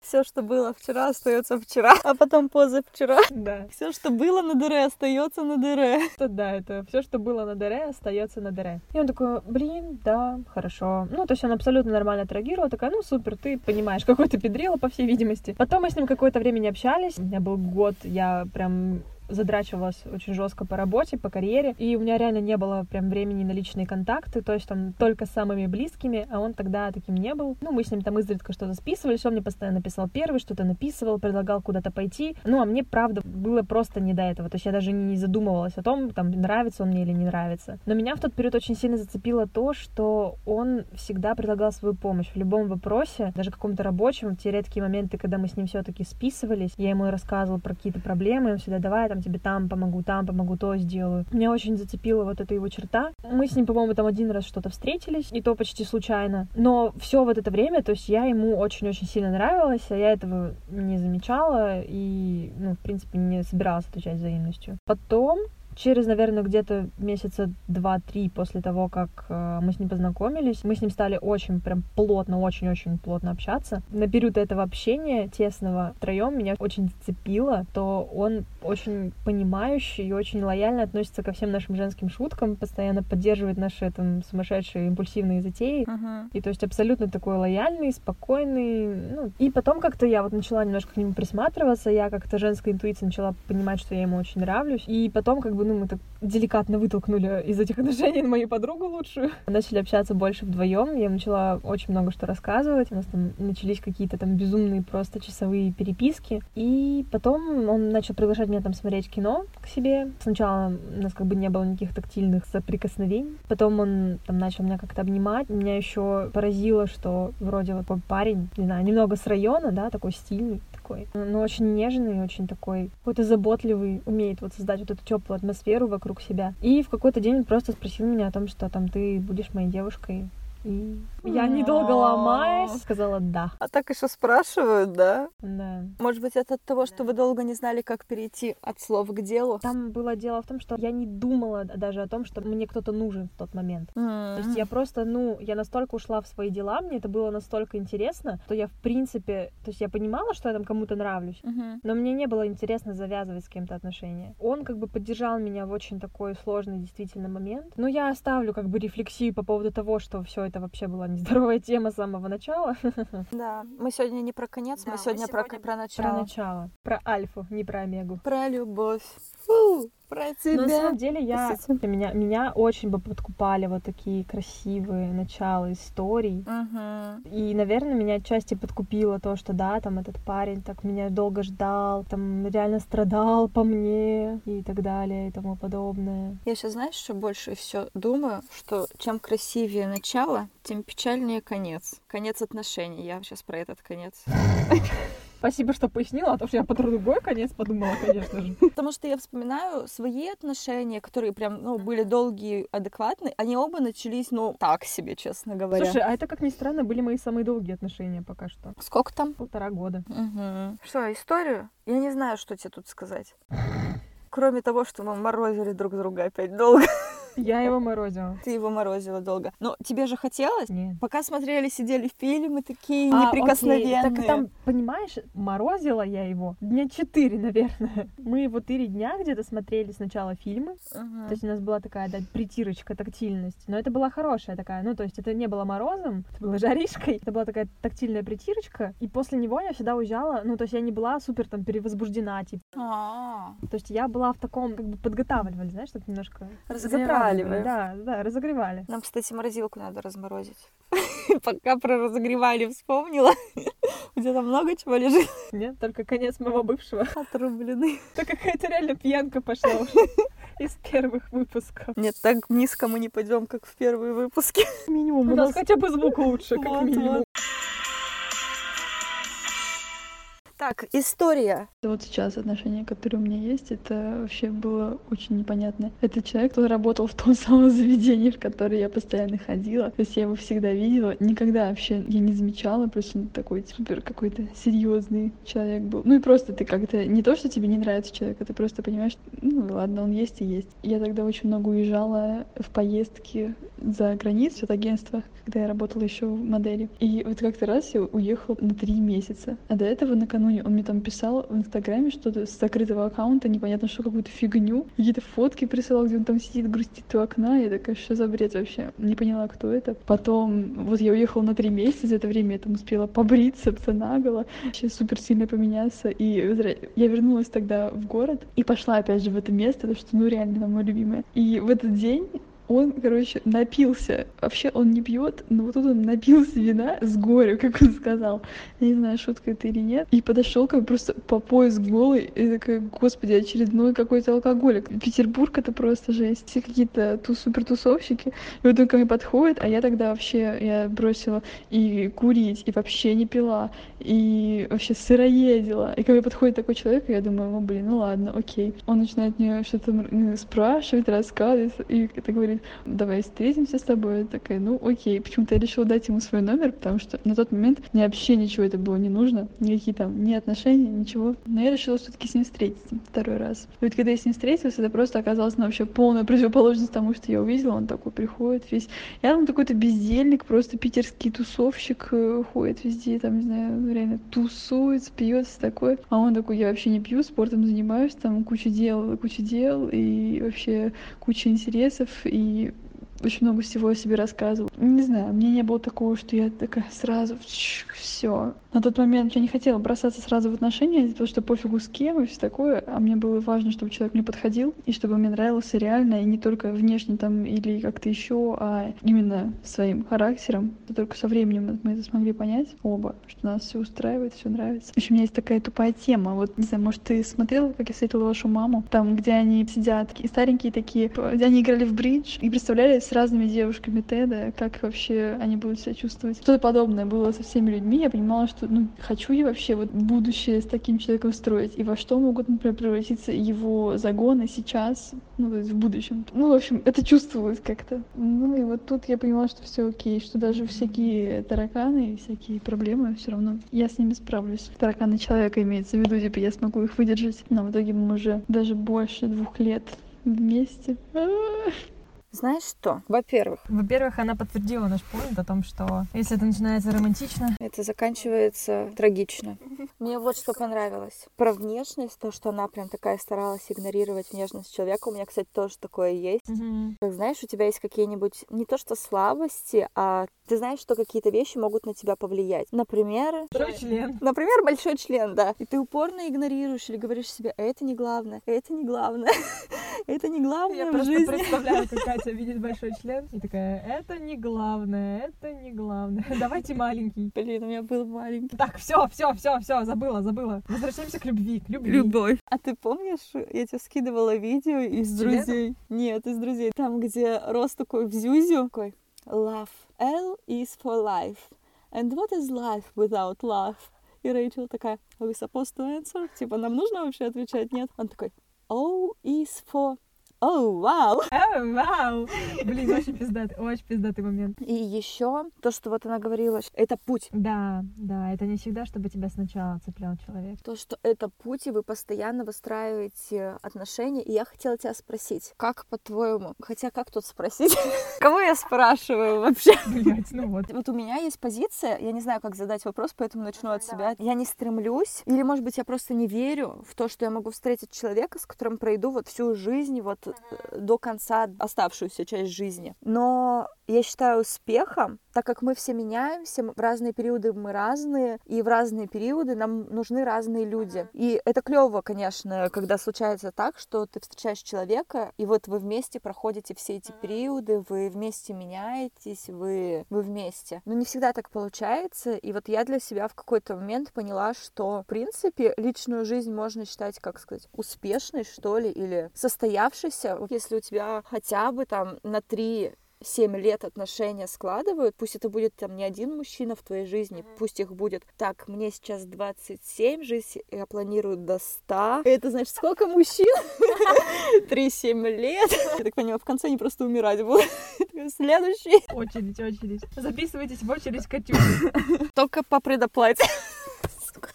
Все, что было вчера, остается вчера, а потом позавчера. Да. Все, что было на дыре, остается на дыре. Это да, это все, что было на дыре, остается на дыре. И он такой, блин, да, хорошо. Ну, то есть он абсолютно нормально отреагировал, такая, ну, супер, ты понимаешь, какой ты педрила, по всей видимости. Потом мы с ним какое-то время не общались. У меня был год, я прям задрачивалась очень жестко по работе, по карьере, и у меня реально не было прям времени на личные контакты, то есть там только с самыми близкими, а он тогда таким не был. Ну, мы с ним там изредка что-то списывались, он мне постоянно писал первый, что-то написывал, предлагал куда-то пойти. Ну, а мне, правда, было просто не до этого, то есть я даже не задумывалась о том, там, нравится он мне или не нравится. Но меня в тот период очень сильно зацепило то, что он всегда предлагал свою помощь в любом вопросе, даже каком-то рабочем, в те редкие моменты, когда мы с ним все-таки списывались, я ему рассказывала про какие-то проблемы, он всегда, давай, там, тебе там помогу, там помогу, то сделаю. Меня очень зацепила вот эта его черта. Мы с ним, по-моему, там один раз что-то встретились, и то почти случайно. Но все вот это время, то есть я ему очень-очень сильно нравилась, а я этого не замечала и, ну, в принципе, не собиралась отвечать взаимностью. Потом Через, наверное, где-то месяца два-три после того, как э, мы с ним познакомились, мы с ним стали очень прям плотно, очень-очень плотно общаться. На период этого общения тесного втроем меня очень зацепило, то он очень понимающий и очень лояльно относится ко всем нашим женским шуткам, постоянно поддерживает наши там сумасшедшие импульсивные затеи. И то есть абсолютно такой лояльный, спокойный. Ну, и потом как-то я вот начала немножко к нему присматриваться, я как-то женской интуицией начала понимать, что я ему очень нравлюсь. И потом как бы, ну, мы так деликатно вытолкнули из этих отношений мою подругу лучшую. Начали общаться больше вдвоем. Я начала очень много что рассказывать. У нас там начались какие-то там безумные просто часовые переписки. И потом он начал приглашать меня там смотреть кино к себе. Сначала у нас как бы не было никаких тактильных соприкосновений. Потом он там начал меня как-то обнимать. Меня еще поразило, что вроде вот парень, не знаю, немного с района, да, такой стильный такой, но очень нежный, очень такой какой-то заботливый, умеет вот создать вот эту теплую атмосферу вокруг себя. И в какой-то день он просто спросил меня о том, что там ты будешь моей девушкой. И я, недолго ломаясь, сказала «да». А так еще спрашивают, да? Да. Может быть, это от того, что вы долго не знали, как перейти от слов к делу? Там было дело в том, что я не думала даже о том, что мне кто-то нужен в тот момент. То есть я просто, ну, я настолько ушла в свои дела, мне это было настолько интересно, что я, в принципе, то есть я понимала, что я там кому-то нравлюсь, но мне не было интересно завязывать с кем-то отношения. Он как бы поддержал меня в очень такой сложный действительно момент. Но я оставлю как бы рефлексию по поводу того, что все это вообще была нездоровая тема с самого начала. <laughs> Да, мы сегодня не про конец, Да, мы мы сегодня, про, сегодня про Про начало. начало. Про альфу, не про омегу. Про любовь. Фу, про тебя. Но на самом деле я, меня, меня очень бы подкупали вот такие красивые начала историй. Мгм. И, наверное, меня отчасти подкупило то, что да, там этот парень так меня долго ждал, там реально страдал по мне и так далее и тому подобное. Я сейчас, знаешь, что больше все думаю, что чем красивее начало, тем печальнее конец. Конец отношений. Я сейчас про этот конец. <laughs> Спасибо, что пояснила, а то что я про другой конец подумала, конечно же. <laughs> Потому что я вспоминаю свои отношения, которые прям, ну, были долгие, адекватные. Они оба начались, ну, так себе, честно говоря. Слушай, а это, как ни странно, были мои самые долгие отношения пока что. сколько там? Полтора года. Мгм. Что, историю? Я не знаю, что тебе тут сказать. Кроме того, что мы морозили друг друга опять долго. <laughs> Я его морозила. Ты его морозила долго. Но тебе же хотелось? Нет. Пока смотрели, сидели фильмы такие А, неприкосновенные. окей. Так там, понимаешь, морозила я его дня четыре, наверное. Мы его три дня где-то смотрели сначала фильмы. Мгм. То есть у нас была такая, да, притирочка, тактильность. Но это была хорошая такая. Ну, то есть это не было морозом, это было жаришкой. Это была такая тактильная притирочка. И после него я всегда уезжала. Ну, то есть я не была супер там перевозбуждена, типа. А, То есть я была в таком, как бы подготавливали, знаешь, так немножко. Разогревали вы. Да, да, разогревали. Нам, кстати, морозилку надо разморозить. <laughs> Пока про разогревали вспомнила. У тебя там много чего лежит Нет, только конец моего бывшего. отрубленный. Это какая-то реально пьянка пошла уже <laughs> из первых выпусков. Нет, так низко мы не пойдем, как в первые выпуски. Минимум. У нас хотя бы звук лучше, как Вот, минимум. Так, история. Вот сейчас отношения, которые у меня есть, это вообще было очень непонятно. Это человек, кто работал в том <laughs> самом заведении, в которое я постоянно ходила. То есть я его всегда видела. Никогда вообще я не замечала, просто он такой супер какой-то серьезный человек был. Ну и просто ты как-то не то, что тебе не нравится человек, а ты просто понимаешь, ну ладно, он есть и есть. Я тогда очень много уезжала в поездки за границу от агентства, когда я работала еще в модели. И вот как-то раз я уехала на три месяца. А до этого накануне он мне там писал в Инстаграме что-то с закрытого аккаунта, непонятно что, какую-то фигню. Какие-то фотки присылал, где он там сидит, грустит у окна. Я такая, что за бред вообще? Не поняла, кто это. Потом, вот я уехала на три месяца, за это время я там успела побриться, наголо, вообще супер сильно поменяться. И я вернулась тогда в город и пошла опять же в это место, потому что, ну, реально, оно мое любимое. И в этот день он, короче, напился. Вообще он не пьет, но вот тут он напился вина с горю, <laughs> как он сказал. Я не знаю, шутка это или нет. И подошел как просто по пояс голый. И такая, господи, очередной какой-то алкоголик. Петербург это просто жесть. Все какие-то ту супер тусовщики. И вот он ко мне подходит, а я тогда вообще, я бросила и курить, и вообще не пила, и вообще сыроедила. И ко мне подходит такой человек, и я думаю, ну блин, ну ладно, окей. Он начинает мне что-то спрашивать, рассказывать, и это говорит, давай встретимся с тобой. Я такая, ну окей. Почему-то я решила дать ему свой номер, потому что на тот момент мне вообще ничего это было не нужно, никакие там ни отношения, ничего. Но я решила все-таки с ним встретиться второй раз. И вот когда я с ним встретилась, это просто оказалось ну, вообще полная противоположность тому, что я увидела. Он такой приходит весь. Я там какой-то бездельник, просто питерский тусовщик э, ходит везде, там, не знаю, реально тусует, пьется такой. А он такой, я вообще не пью, спортом занимаюсь, там куча дел, куча дел, и вообще куча интересов, и очень много всего о себе рассказывал. Не знаю, мне не было такого, что я такая сразу все. На тот момент я не хотела бросаться сразу в отношения, потому что пофигу с кем и все такое, а мне было важно, чтобы человек мне подходил, и чтобы мне нравился реально, и не только внешне там или как-то еще, а именно своим характером. И только со временем мы это смогли понять оба, что нас все устраивает, все нравится. Еще у меня есть такая тупая тема. Вот, не знаю, может, ты смотрела, как я встретила вашу маму? Там, где они сидят, такие старенькие такие, где они играли в бридж и представляли с разными девушками Теда, как вообще они будут себя чувствовать. Что-то подобное было со всеми людьми. Я понимала, что ну, хочу я вообще вот будущее с таким человеком строить. И во что могут, например, превратиться его загоны сейчас, ну, то есть в будущем. Ну, в общем, это чувствовалось как-то. Ну, и вот тут я поняла, что все окей, что даже всякие тараканы всякие проблемы все равно я с ними справлюсь. Тараканы человека имеется в виду, типа я смогу их выдержать. Но в итоге мы уже даже больше двух лет вместе. Знаешь что? Во-первых, Во-первых, она подтвердила наш поинт о том, что если это начинается романтично, это заканчивается трагично. Мне вот что понравилось. Про внешность, то, что она прям такая старалась игнорировать внешность человека. У меня, кстати, тоже такое есть. Как знаешь, у тебя есть какие-нибудь не то что слабости, а ты знаешь, что какие-то вещи могут на тебя повлиять. Например, большой член. Например, большой член, да. И ты упорно игнорируешь или говоришь себе, это не главное, это не главное, <laughs> это не главное Я в просто жизни. представляю, как Катя видит большой член и такая, это не главное, это не главное. <laughs> Давайте маленький. Блин, у меня был маленький. Так, все, все, все, все, забыла, забыла. Возвращаемся к любви, к любви. Любовь. А ты помнишь, я тебе скидывала видео из С членом? друзей? Нет, из друзей. Там, где Рос такой в зюзю. Такой, love. L is for life. And what is life without love? И Рэйчел такая, are we supposed to answer? Типа, нам нужно вообще отвечать? Нет. Он такой, O is for... Oh, вау! А, вау! Блин, очень пиздатый, очень пиздатый момент. И еще то, что вот она говорила, это путь. Да, да, это не всегда, чтобы тебя сначала цеплял человек. То, что это путь, и вы постоянно выстраиваете отношения. И я хотела тебя спросить, как по-твоему, хотя как тут спросить? <laughs> Кого я спрашиваю вообще? Блять, ну вот. Вот у меня есть позиция, я не знаю, как задать вопрос, поэтому начну от себя. Я не стремлюсь, или, может быть, я просто не верю в то, что я могу встретить человека, с которым пройду вот всю жизнь, вот э, до конца оставшуюся часть жизни. Но я считаю успехом, так как мы все меняемся, в разные периоды мы разные, и в разные периоды нам нужны разные люди. И это клево, конечно, когда случается так, что ты встречаешь человека, и вот вы вместе проходите все эти периоды, вы вместе меняетесь, вы, вы вместе. Но не всегда так получается, и вот я для себя в какой-то момент поняла, что, в принципе, личную жизнь можно считать, как сказать, успешной, что ли, или состоявшейся. Вот Если у тебя хотя бы там на три 7 лет отношения складывают, пусть это будет там не один мужчина в твоей жизни, пусть их будет, так, мне сейчас 27, жизнь я планирую до 100. Это значит, сколько мужчин? <laughs> 3-7 лет. Я так понимаю, в конце они просто умирать будут. Следующий. Очередь, очередь. Записывайтесь в очередь Катюши. Только по предоплате.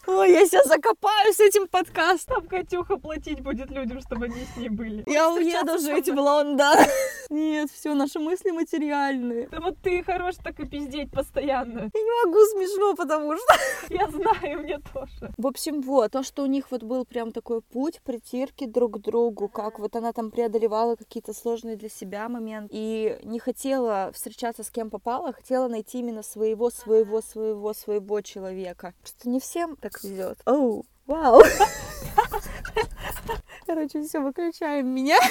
Ой, я сейчас закопаюсь с этим подкастом. Катюха платить будет людям, чтобы они с ней были. Я уеду жить в Лондон. <laughs> Нет, все, наши мысли материальные. Да вот ты хорош так и пиздеть постоянно. Я не могу смешно, потому что... <laughs> Я знаю, мне тоже. В общем, вот, то, что у них вот был прям такой путь притирки друг к другу, как вот она там преодолевала какие-то сложные для себя моменты и не хотела встречаться с кем попало, а хотела найти именно своего, своего, своего, своего человека. Просто не всем так везет. Оу, вау. <laughs> Короче, все, выключаем меня. <laughs>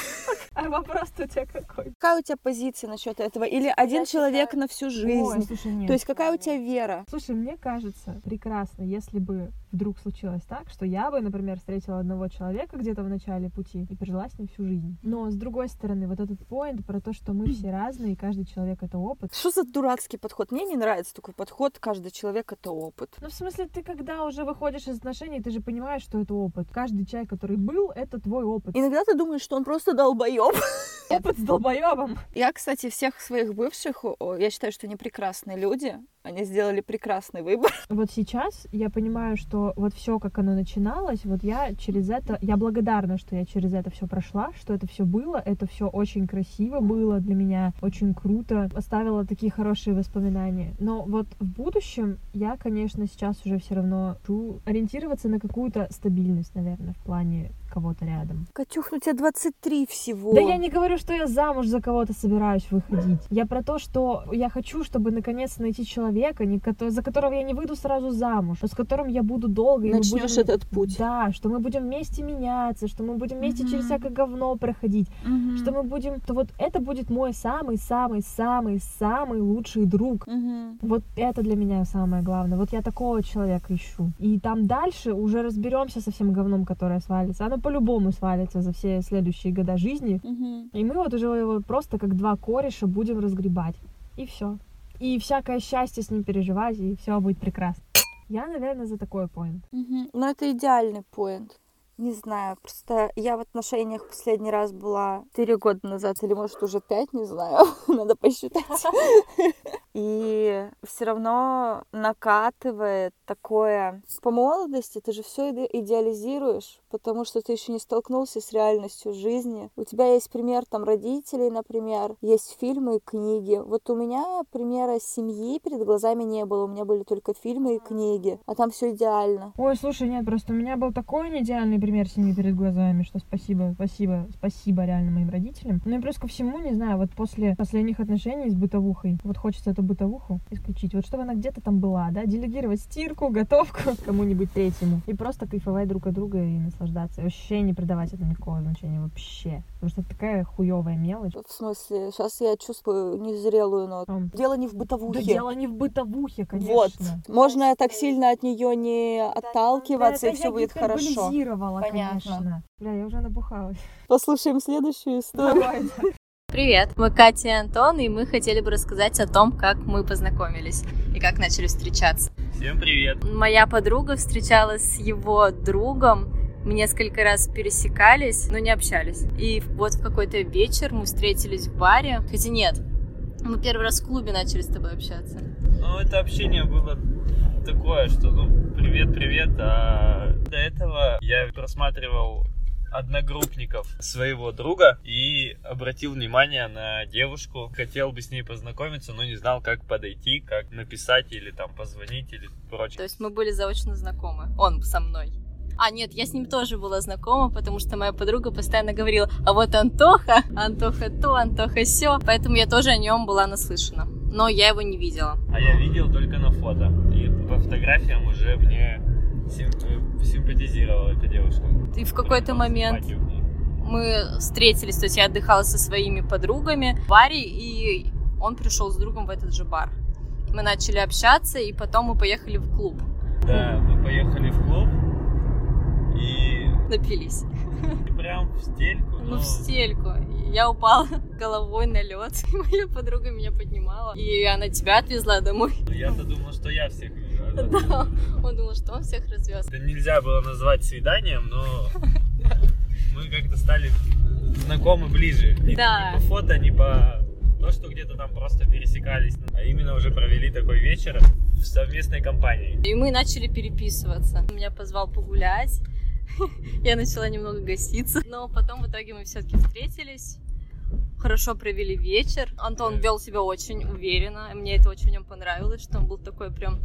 А вопрос у тебя какой? Какая у тебя позиция насчет этого? Или один человек на всю Ой, жизнь? слушай, нет. То есть какая у тебя вера? Слушай, мне кажется прекрасно, если бы вдруг случилось так, что я бы, например, встретила одного человека где-то в начале пути и прожила с ним всю жизнь. Но, с другой стороны, вот этот поинт про то, что мы <clears throat> все разные, и каждый человек — это опыт. Что за дурацкий подход? Мне не нравится такой подход. Каждый человек это опыт. Ну, в смысле, ты когда уже выходишь из отношений, ты же понимаешь, что это опыт. Каждый человек, который был, это твой опыт. Иногда ты думаешь, что он просто долбоеб. <laughs> Опыт с долбоебом. Я, кстати, всех своих бывших, я считаю, что они прекрасные люди. Они сделали прекрасный выбор. <laughs> Вот сейчас я понимаю, что вот все, как оно начиналось, вот я через это, я благодарна, что я через это все прошла, что это все было, это все очень красиво было для меня, очень круто, оставило такие хорошие воспоминания. Но вот в будущем я, конечно, сейчас уже все равно хочу ориентироваться на какую-то стабильность, наверное, в плане кого-то рядом. Катюх, ну тебе 23 всего. Да я не говорю, что я замуж за кого-то собираюсь выходить. Я про то, что я хочу, чтобы наконец найти человека, не за которого я не выйду сразу замуж, но с которым я буду долго. и Начнешь будем- этот путь. Да, что мы будем вместе меняться, что мы будем вместе через всякое говно проходить, Мгм. что мы будем... То вот это будет мой самый-самый-самый-самый лучший друг. Мгм. Вот это для меня самое главное. Вот я такого человека ищу. И там дальше уже разберемся со всем говном, которое свалится. Оно по-любому свалится за все следующие года жизни. И мы вот уже его просто как два кореша будем разгребать. И все. И всякое счастье с ним переживать, и все будет прекрасно. Я, наверное, за такой поинт. Мгм. Ну, это идеальный поинт. Не знаю, просто я в отношениях последний раз была 4 года назад, или может уже 5, не знаю, <laughs> надо посчитать. <laughs> И все равно накатывает такое. По молодости ты же все идеализируешь, потому что ты еще не столкнулся с реальностью жизни. У тебя есть пример там родителей, например, есть фильмы и книги. Вот у меня примера семьи перед глазами не было, у меня были только фильмы и книги, а там все идеально. Ой, слушай, нет, просто у меня был такой неидеальный пример семьи перед глазами, что спасибо, спасибо, спасибо реально моим родителям. Ну и плюс ко всему, не знаю, вот после последних отношений с бытовухой, вот хочется эту бытовуху исключить. Вот чтобы она где-то там была, да, делегировать стирку, готовку кому-нибудь третьему. И просто кайфовать друг от друга и наслаждаться. И вообще не придавать этому никакого значения вообще. Потому что это такая хуевая мелочь. В смысле, сейчас я чувствую незрелую ноту. Ам. Дело не в бытовухе. Да дело не в бытовухе, конечно. Вот. Можно так сильно от нее не отталкиваться, Да, и все будет хорошо. Понятно. конечно. Бля, я уже набухалась. Послушаем следующую историю. Давай, да. Привет, мы Катя и Антон, и мы хотели бы рассказать о том, как мы познакомились и как начали встречаться. Всем привет. Моя подруга встречалась с его другом, мы несколько раз пересекались, но не общались. И вот в какой-то вечер мы встретились в баре, хотя нет, мы первый раз в клубе начали с тобой общаться. Ну, это общение было такое, что, ну, привет-привет, а до этого я просматривал одногруппников своего друга и обратил внимание на девушку. Хотел бы с ней познакомиться, но не знал, как подойти, как написать или там позвонить или То прочее. есть мы были заочно знакомы, он со мной. А, нет, я с ним тоже была знакома, потому что моя подруга постоянно говорила, а вот Антоха, Антоха то, Антоха все, поэтому я тоже о нем была наслышана. Но я его не видела. А я видел только на фото. И по фотографиям уже мне сим- э, симпатизировала эта девушка. И в какой-то момент мы встретились, то есть я отдыхала со своими подругами в баре, и он пришел с другом в этот же бар. Мы начали общаться, и потом мы поехали в клуб, Да, мы поехали в клуб и напились. и прям в стельку. Ну, в стельку. Я упала <laughs> головой на лед, <laughs> моя подруга меня поднимала, и она тебя отвезла домой. Я-то думал, что я всех а <laughs> Да, он думал, что он всех развез. Это нельзя было назвать свиданием, но мы как-то стали знакомы ближе. Да. ни по фото, ни по то, что где-то там просто пересекались, а именно уже провели такой вечер в совместной компании. И мы начали переписываться. Меня позвал погулять. <laughs> Я начала немного гаситься. Но потом в итоге мы все-таки встретились. Хорошо провели вечер. Антон вел себя очень уверенно. и Мне это очень в нем понравилось, что он был такой прям...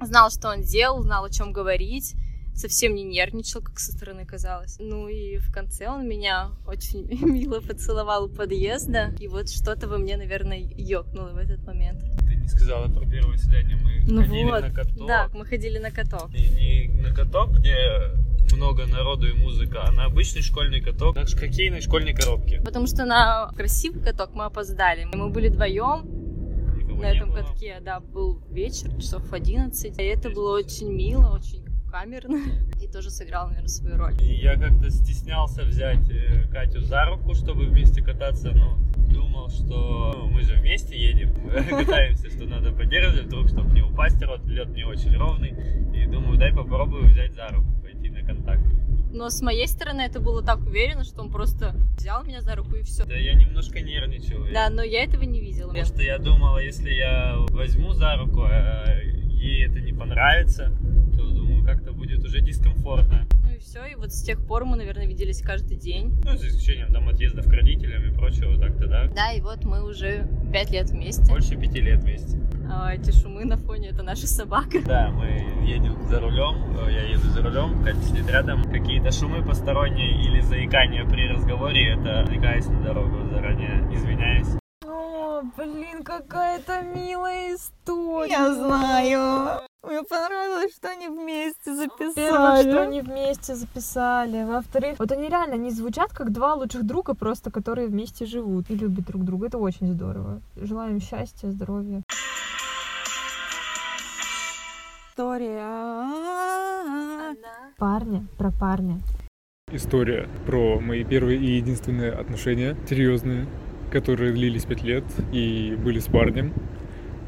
Знал, что он делал, знал, о чем говорить. Совсем не нервничал, как со стороны казалось. Ну и в конце он меня очень <laughs> мило поцеловал у подъезда. И вот что-то во мне, наверное, ёкнуло в этот момент. Ты не сказала про первое свидание. Мы Ну ходили вот, на каток. Да, мы ходили на каток. И не на каток, где много народу и музыка, а на обычный школьный каток, на хоккейной школьной коробке. Потому что на красивый каток мы опоздали. Мы были вдвоем на этом было. катке. Да, был вечер, часов 11. И это было очень мило, очень камерно. <laughs> И тоже сыграл, наверное, свою роль. И я как-то стеснялся взять э, Катю за руку, чтобы вместе кататься, но думал, что ну, мы же вместе едем, <laughs> катаемся, что надо поддерживать, вдруг, чтобы не упасть, рот, лед не очень ровный. И думаю, дай попробую взять за руку, на контакт. Но с моей стороны это было так уверенно, что он просто взял меня за руку и все. Да я немножко нервничал. Да, но я этого не видела. Потому что я думал, если я возьму за руку, а ей это не понравится, то как-то будет уже дискомфортно. Ну и все. И вот с тех пор мы, наверное, виделись каждый день. Ну, за исключением там отъездов к родителям и прочего, так-то да. Да, и вот мы уже пять лет вместе. Больше пяти лет вместе. А эти шумы на фоне это наша собака. Да, мы едем за рулем, э, я еду за рулем, Катя сидит рядом. Какие-то шумы посторонние или заикания при разговоре, это отвлекаясь на дорогу, заранее извиняюсь. О, блин, какая-то милая история. Я знаю. Мне понравилось, что они вместе Во-первых, что записали. они вместе записали. Во-вторых, вот они реально не звучат как два лучших друга, просто которые вместе живут и любят друг друга. Это очень здорово. Желаем счастья, здоровья. История. Парня про парня. история про мои первые и единственные отношения, серьезные, которые длились пять лет и были с парнем.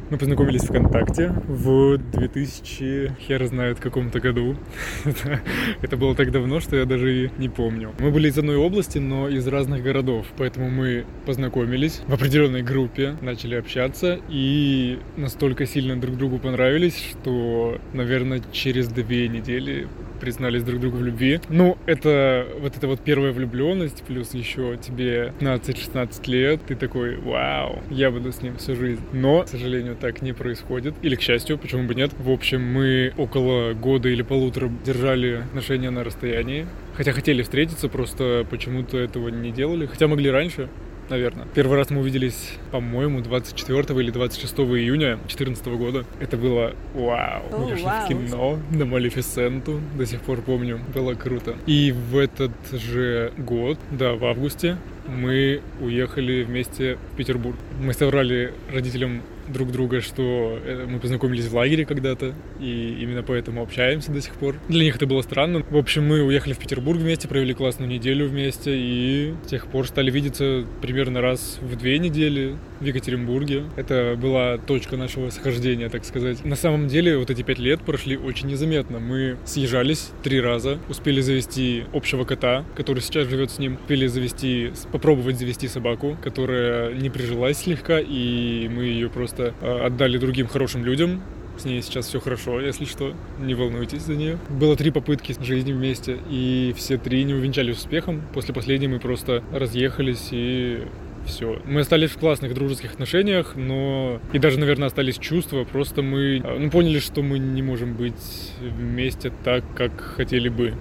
Мы познакомились ВКонтакте в 2000, хер знает, каком-то году. <laughs> это, было так давно, что я даже и не помню. Мы были из одной области, но из разных городов, поэтому мы познакомились в определенной группе, начали общаться и настолько сильно друг другу понравились, что, наверное, через две недели признались друг другу в любви. Ну, это вот эта вот первая влюбленность, плюс еще тебе 15-16 лет, ты такой, вау, я буду с ним всю жизнь. Но, к сожалению, так не происходит. Или, к счастью, почему бы нет. В общем, мы около года или полутора держали отношения на расстоянии. Хотя хотели встретиться, просто почему-то этого не делали. Хотя могли раньше наверное. Первый раз мы увиделись, по-моему, 24 или 26 июня 2014 года. Это было вау. О, Мы пошли вау. в кино на Малефисенту, до сих пор помню. Было круто. И в этот же год, да, в августе, мы уехали вместе в Петербург. Мы соврали родителям друг друга, что э, мы познакомились в лагере когда-то, и именно поэтому общаемся до сих пор. Для них это было странно. В общем, мы уехали в Петербург вместе, провели классную неделю вместе, и с тех пор стали видеться примерно раз в две недели в Екатеринбурге. Это была точка нашего схождения, так сказать. На самом деле, вот эти пять лет прошли очень незаметно. Мы съезжались три раза, успели завести общего кота, который сейчас живет с ним, успели завести, попробовать завести собаку, которая не прижилась слегка, и мы ее просто э, отдали другим хорошим людям, с ней сейчас все хорошо, если что, не волнуйтесь за нее. Было три попытки жизни вместе, и все три не увенчались успехом. После последней мы просто разъехались и все. Мы остались в классных дружеских отношениях, но и даже, наверное, остались чувства. Просто мы э, ну, поняли, что мы не можем быть вместе так, как хотели бы.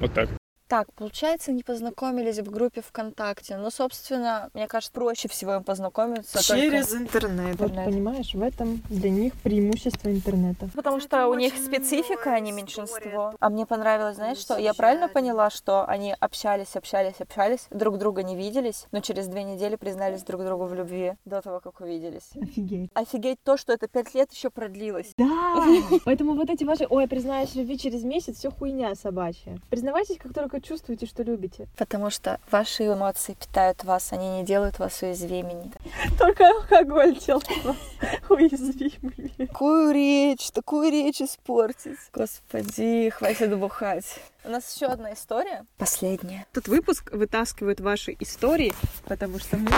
Вот так. Так, получается, не познакомились в группе ВКонтакте. Ну, собственно, мне кажется, проще всего им познакомиться Через только... интернет. Вот понимаешь, в этом для них преимущество интернета. Потому что у них специфика, они меньшинство. А мне понравилось, знаешь что? Я правильно поняла, что они общались, общались, общались, друг друга не виделись, но через две недели признались друг другу в любви до того, как увиделись. Офигеть. Офигеть то, что это пять лет еще продлилось. Да! <laughs> Поэтому вот эти ваши, ой, признаешь любви через месяц, все хуйня собачья. Признавайтесь, как только чувствуете, что любите. Потому что ваши эмоции питают вас, они не делают вас уязвимыми. <laughs> Только алкоголь делает вас <laughs> уязвимыми. Такую речь, такую речь испортить. Господи, хватит бухать. У нас еще одна история. Последняя. Этот выпуск вытаскивает ваши истории, потому что мы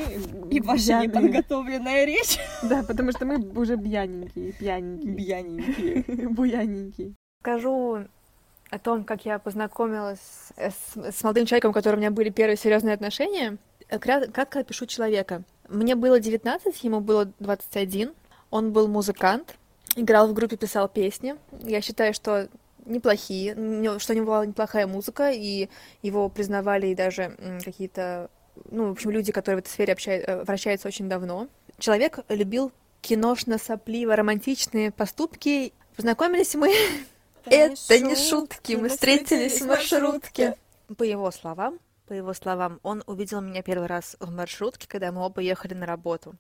И ваша неподготовленная речь. <laughs> Да, потому что мы уже бьяненькие, пьяненькие, Бьяненькие. буяненькие. Скажу о том, как я познакомилась с, с молодым человеком, у которого у меня были первые серьезные отношения. Кра- Кратко опишу человека. Мне было 19, ему было 21. Он был музыкант, играл в группе, писал песни. Я считаю, что неплохие, что у него была неплохая музыка, и его признавали даже какие-то, ну, в общем, люди, которые в этой сфере общают, э, вращаются очень давно. Человек любил киношно-сопливо-романтичные поступки. Познакомились мы <laughs> это не шутки, мы встретились в маршрутке. По его словам, по его словам, он увидел меня первый раз в маршрутке, когда мы оба ехали на работу.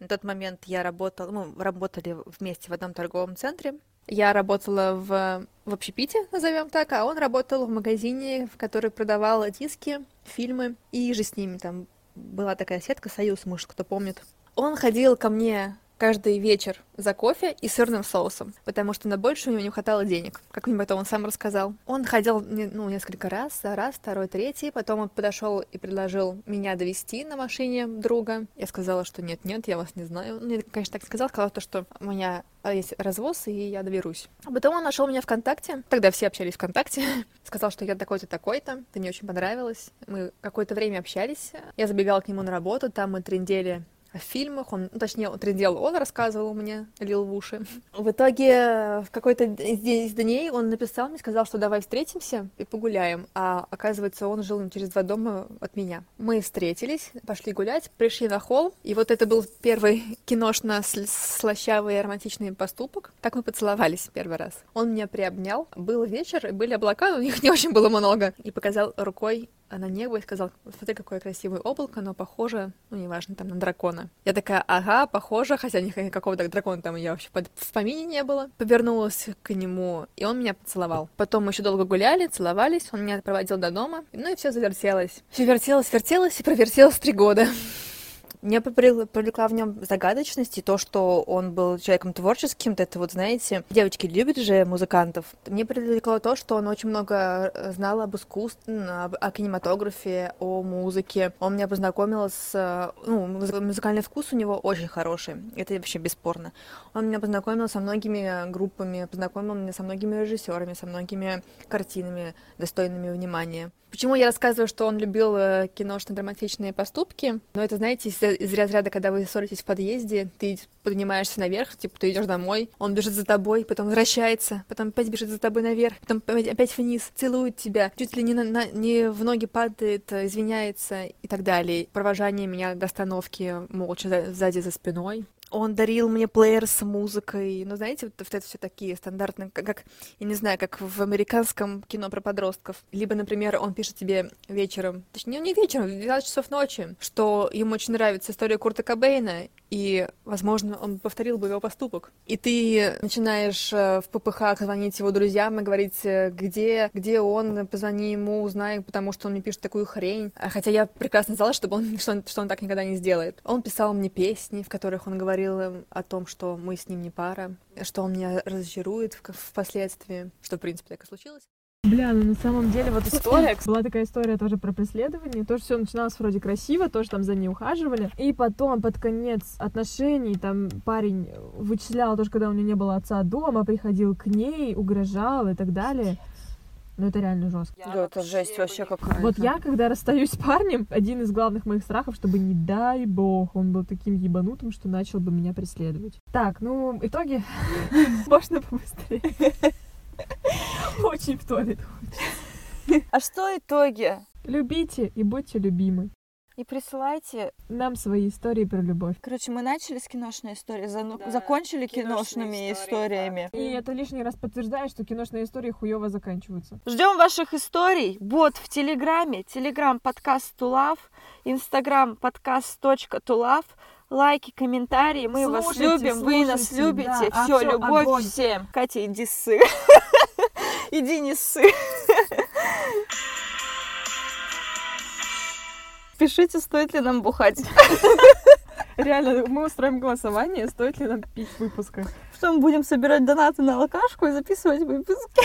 На тот момент я работала, мы работали вместе в одном торговом центре. Я работала в, в общепите, назовем так, а он работал в магазине, в который продавал диски, фильмы и же с ними там была такая сетка «Союз», может, кто помнит. Он ходил ко мне каждый вечер за кофе и сырным соусом, потому что на больше у него не хватало денег, как мне потом он сам рассказал. Он ходил ну, несколько раз, раз, второй, третий, потом он подошел и предложил меня довести на машине друга. Я сказала, что нет-нет, я вас не знаю. Ну, я, конечно, так сказала, сказала то, что у меня есть развоз, и я доберусь. А потом он нашел меня ВКонтакте. Тогда все общались ВКонтакте. <laughs> Сказал, что я такой-то, такой-то. Ты мне очень понравилась. Мы какое-то время общались. Я забегала к нему на работу, там мы трендели о фильмах, он, ну, точнее, он трендел, он рассказывал мне, лил в уши. В итоге в какой-то дней- из дней он написал мне, сказал, что давай встретимся и погуляем, а оказывается, он жил через два дома от меня. Мы встретились, пошли гулять, пришли на холл, и вот это был первый киношно-слащавый романтичный поступок. Так мы поцеловались первый раз. Он меня приобнял, был вечер, были облака, но их не очень было много, и показал рукой на небо и сказал, смотри, какое красивое облако, но похоже, ну, неважно, там, на дракона. Я такая, ага, похоже, хотя никакого дракона там я вообще под, в помине не было. Повернулась к нему, и он меня поцеловал. Потом мы еще долго гуляли, целовались, он меня проводил до дома, ну и все завертелось. Все вертелось, вертелось и провертелось три года. Меня привлекла в нем загадочность и то, что он был человеком творческим. Это вот, знаете, девочки любят же музыкантов. Мне привлекло то, что он очень много э, знал об искусстве, о кинематографе, о музыке. Он меня познакомил с... Э, ну, музыкальный вкус у него очень хороший. Это вообще бесспорно. Он меня познакомил со многими группами, познакомил меня со многими режиссерами, со многими картинами, достойными внимания. Почему я рассказываю, что он любил э, киношно-драматичные поступки? Ну, это, знаете, из, разряда, когда вы ссоритесь в подъезде, ты поднимаешься наверх, типа, ты идешь домой, он бежит за тобой, потом возвращается, потом опять бежит за тобой наверх, потом опять вниз, целует тебя, чуть ли не, на, на, не в ноги падает, извиняется и так далее. Провожание меня до остановки молча сзади за спиной он дарил мне плеер с музыкой. Ну, знаете, вот, вот это все такие стандартные, как, как, я не знаю, как в американском кино про подростков. Либо, например, он пишет тебе вечером, точнее, не вечером, в 12 часов ночи, что ему очень нравится история Курта Кобейна, и, возможно, он повторил бы его поступок. И ты начинаешь э, в ППХ звонить его друзьям и говорить, э, где, где он, позвони ему, узнай, потому что он мне пишет такую хрень. А хотя я прекрасно знала, чтобы он, <laughs> что, он, что он так никогда не сделает. Он писал мне песни, в которых он говорил о том, что мы с ним не пара, что он меня разочарует впоследствии, что, в принципе, так и случилось. Бля, ну на самом деле вот история, была такая история тоже про преследование, тоже все начиналось вроде красиво, тоже там за ней ухаживали, и потом под конец отношений там парень вычислял тоже, когда у нее не было отца дома, приходил к ней, угрожал и так далее. Ну, это реально жестко. Да, это жесть вообще какая-то. Вот я, когда расстаюсь с парнем, один из главных моих страхов, чтобы, не дай бог, он был таким ебанутым, что начал бы меня преследовать. Так, ну, итоги. <laughs> Можно побыстрее. Очень в туалет хочется. А что итоги? Любите и будьте любимы. И присылайте нам свои истории про любовь. Короче, мы начали с киношной истории, за... да. закончили киношными историями. И это лишний раз подтверждает, что киношные истории хуево заканчиваются. Ждем ваших историй. Вот в Телеграме, Телеграм подкаст Тулав, Инстаграм подкаст точка Тулав лайки, комментарии. Мы слушайте, вас любим, слушайте, вы нас любите. Да. Все, а любовь огонь. всем. Катя, иди ссы. <laughs> Иди не ссы. <laughs> Пишите, стоит ли нам бухать. <laughs> Реально, мы устроим голосование, стоит ли нам пить выпуска. Что мы будем собирать донаты на алкашку и записывать выпуски.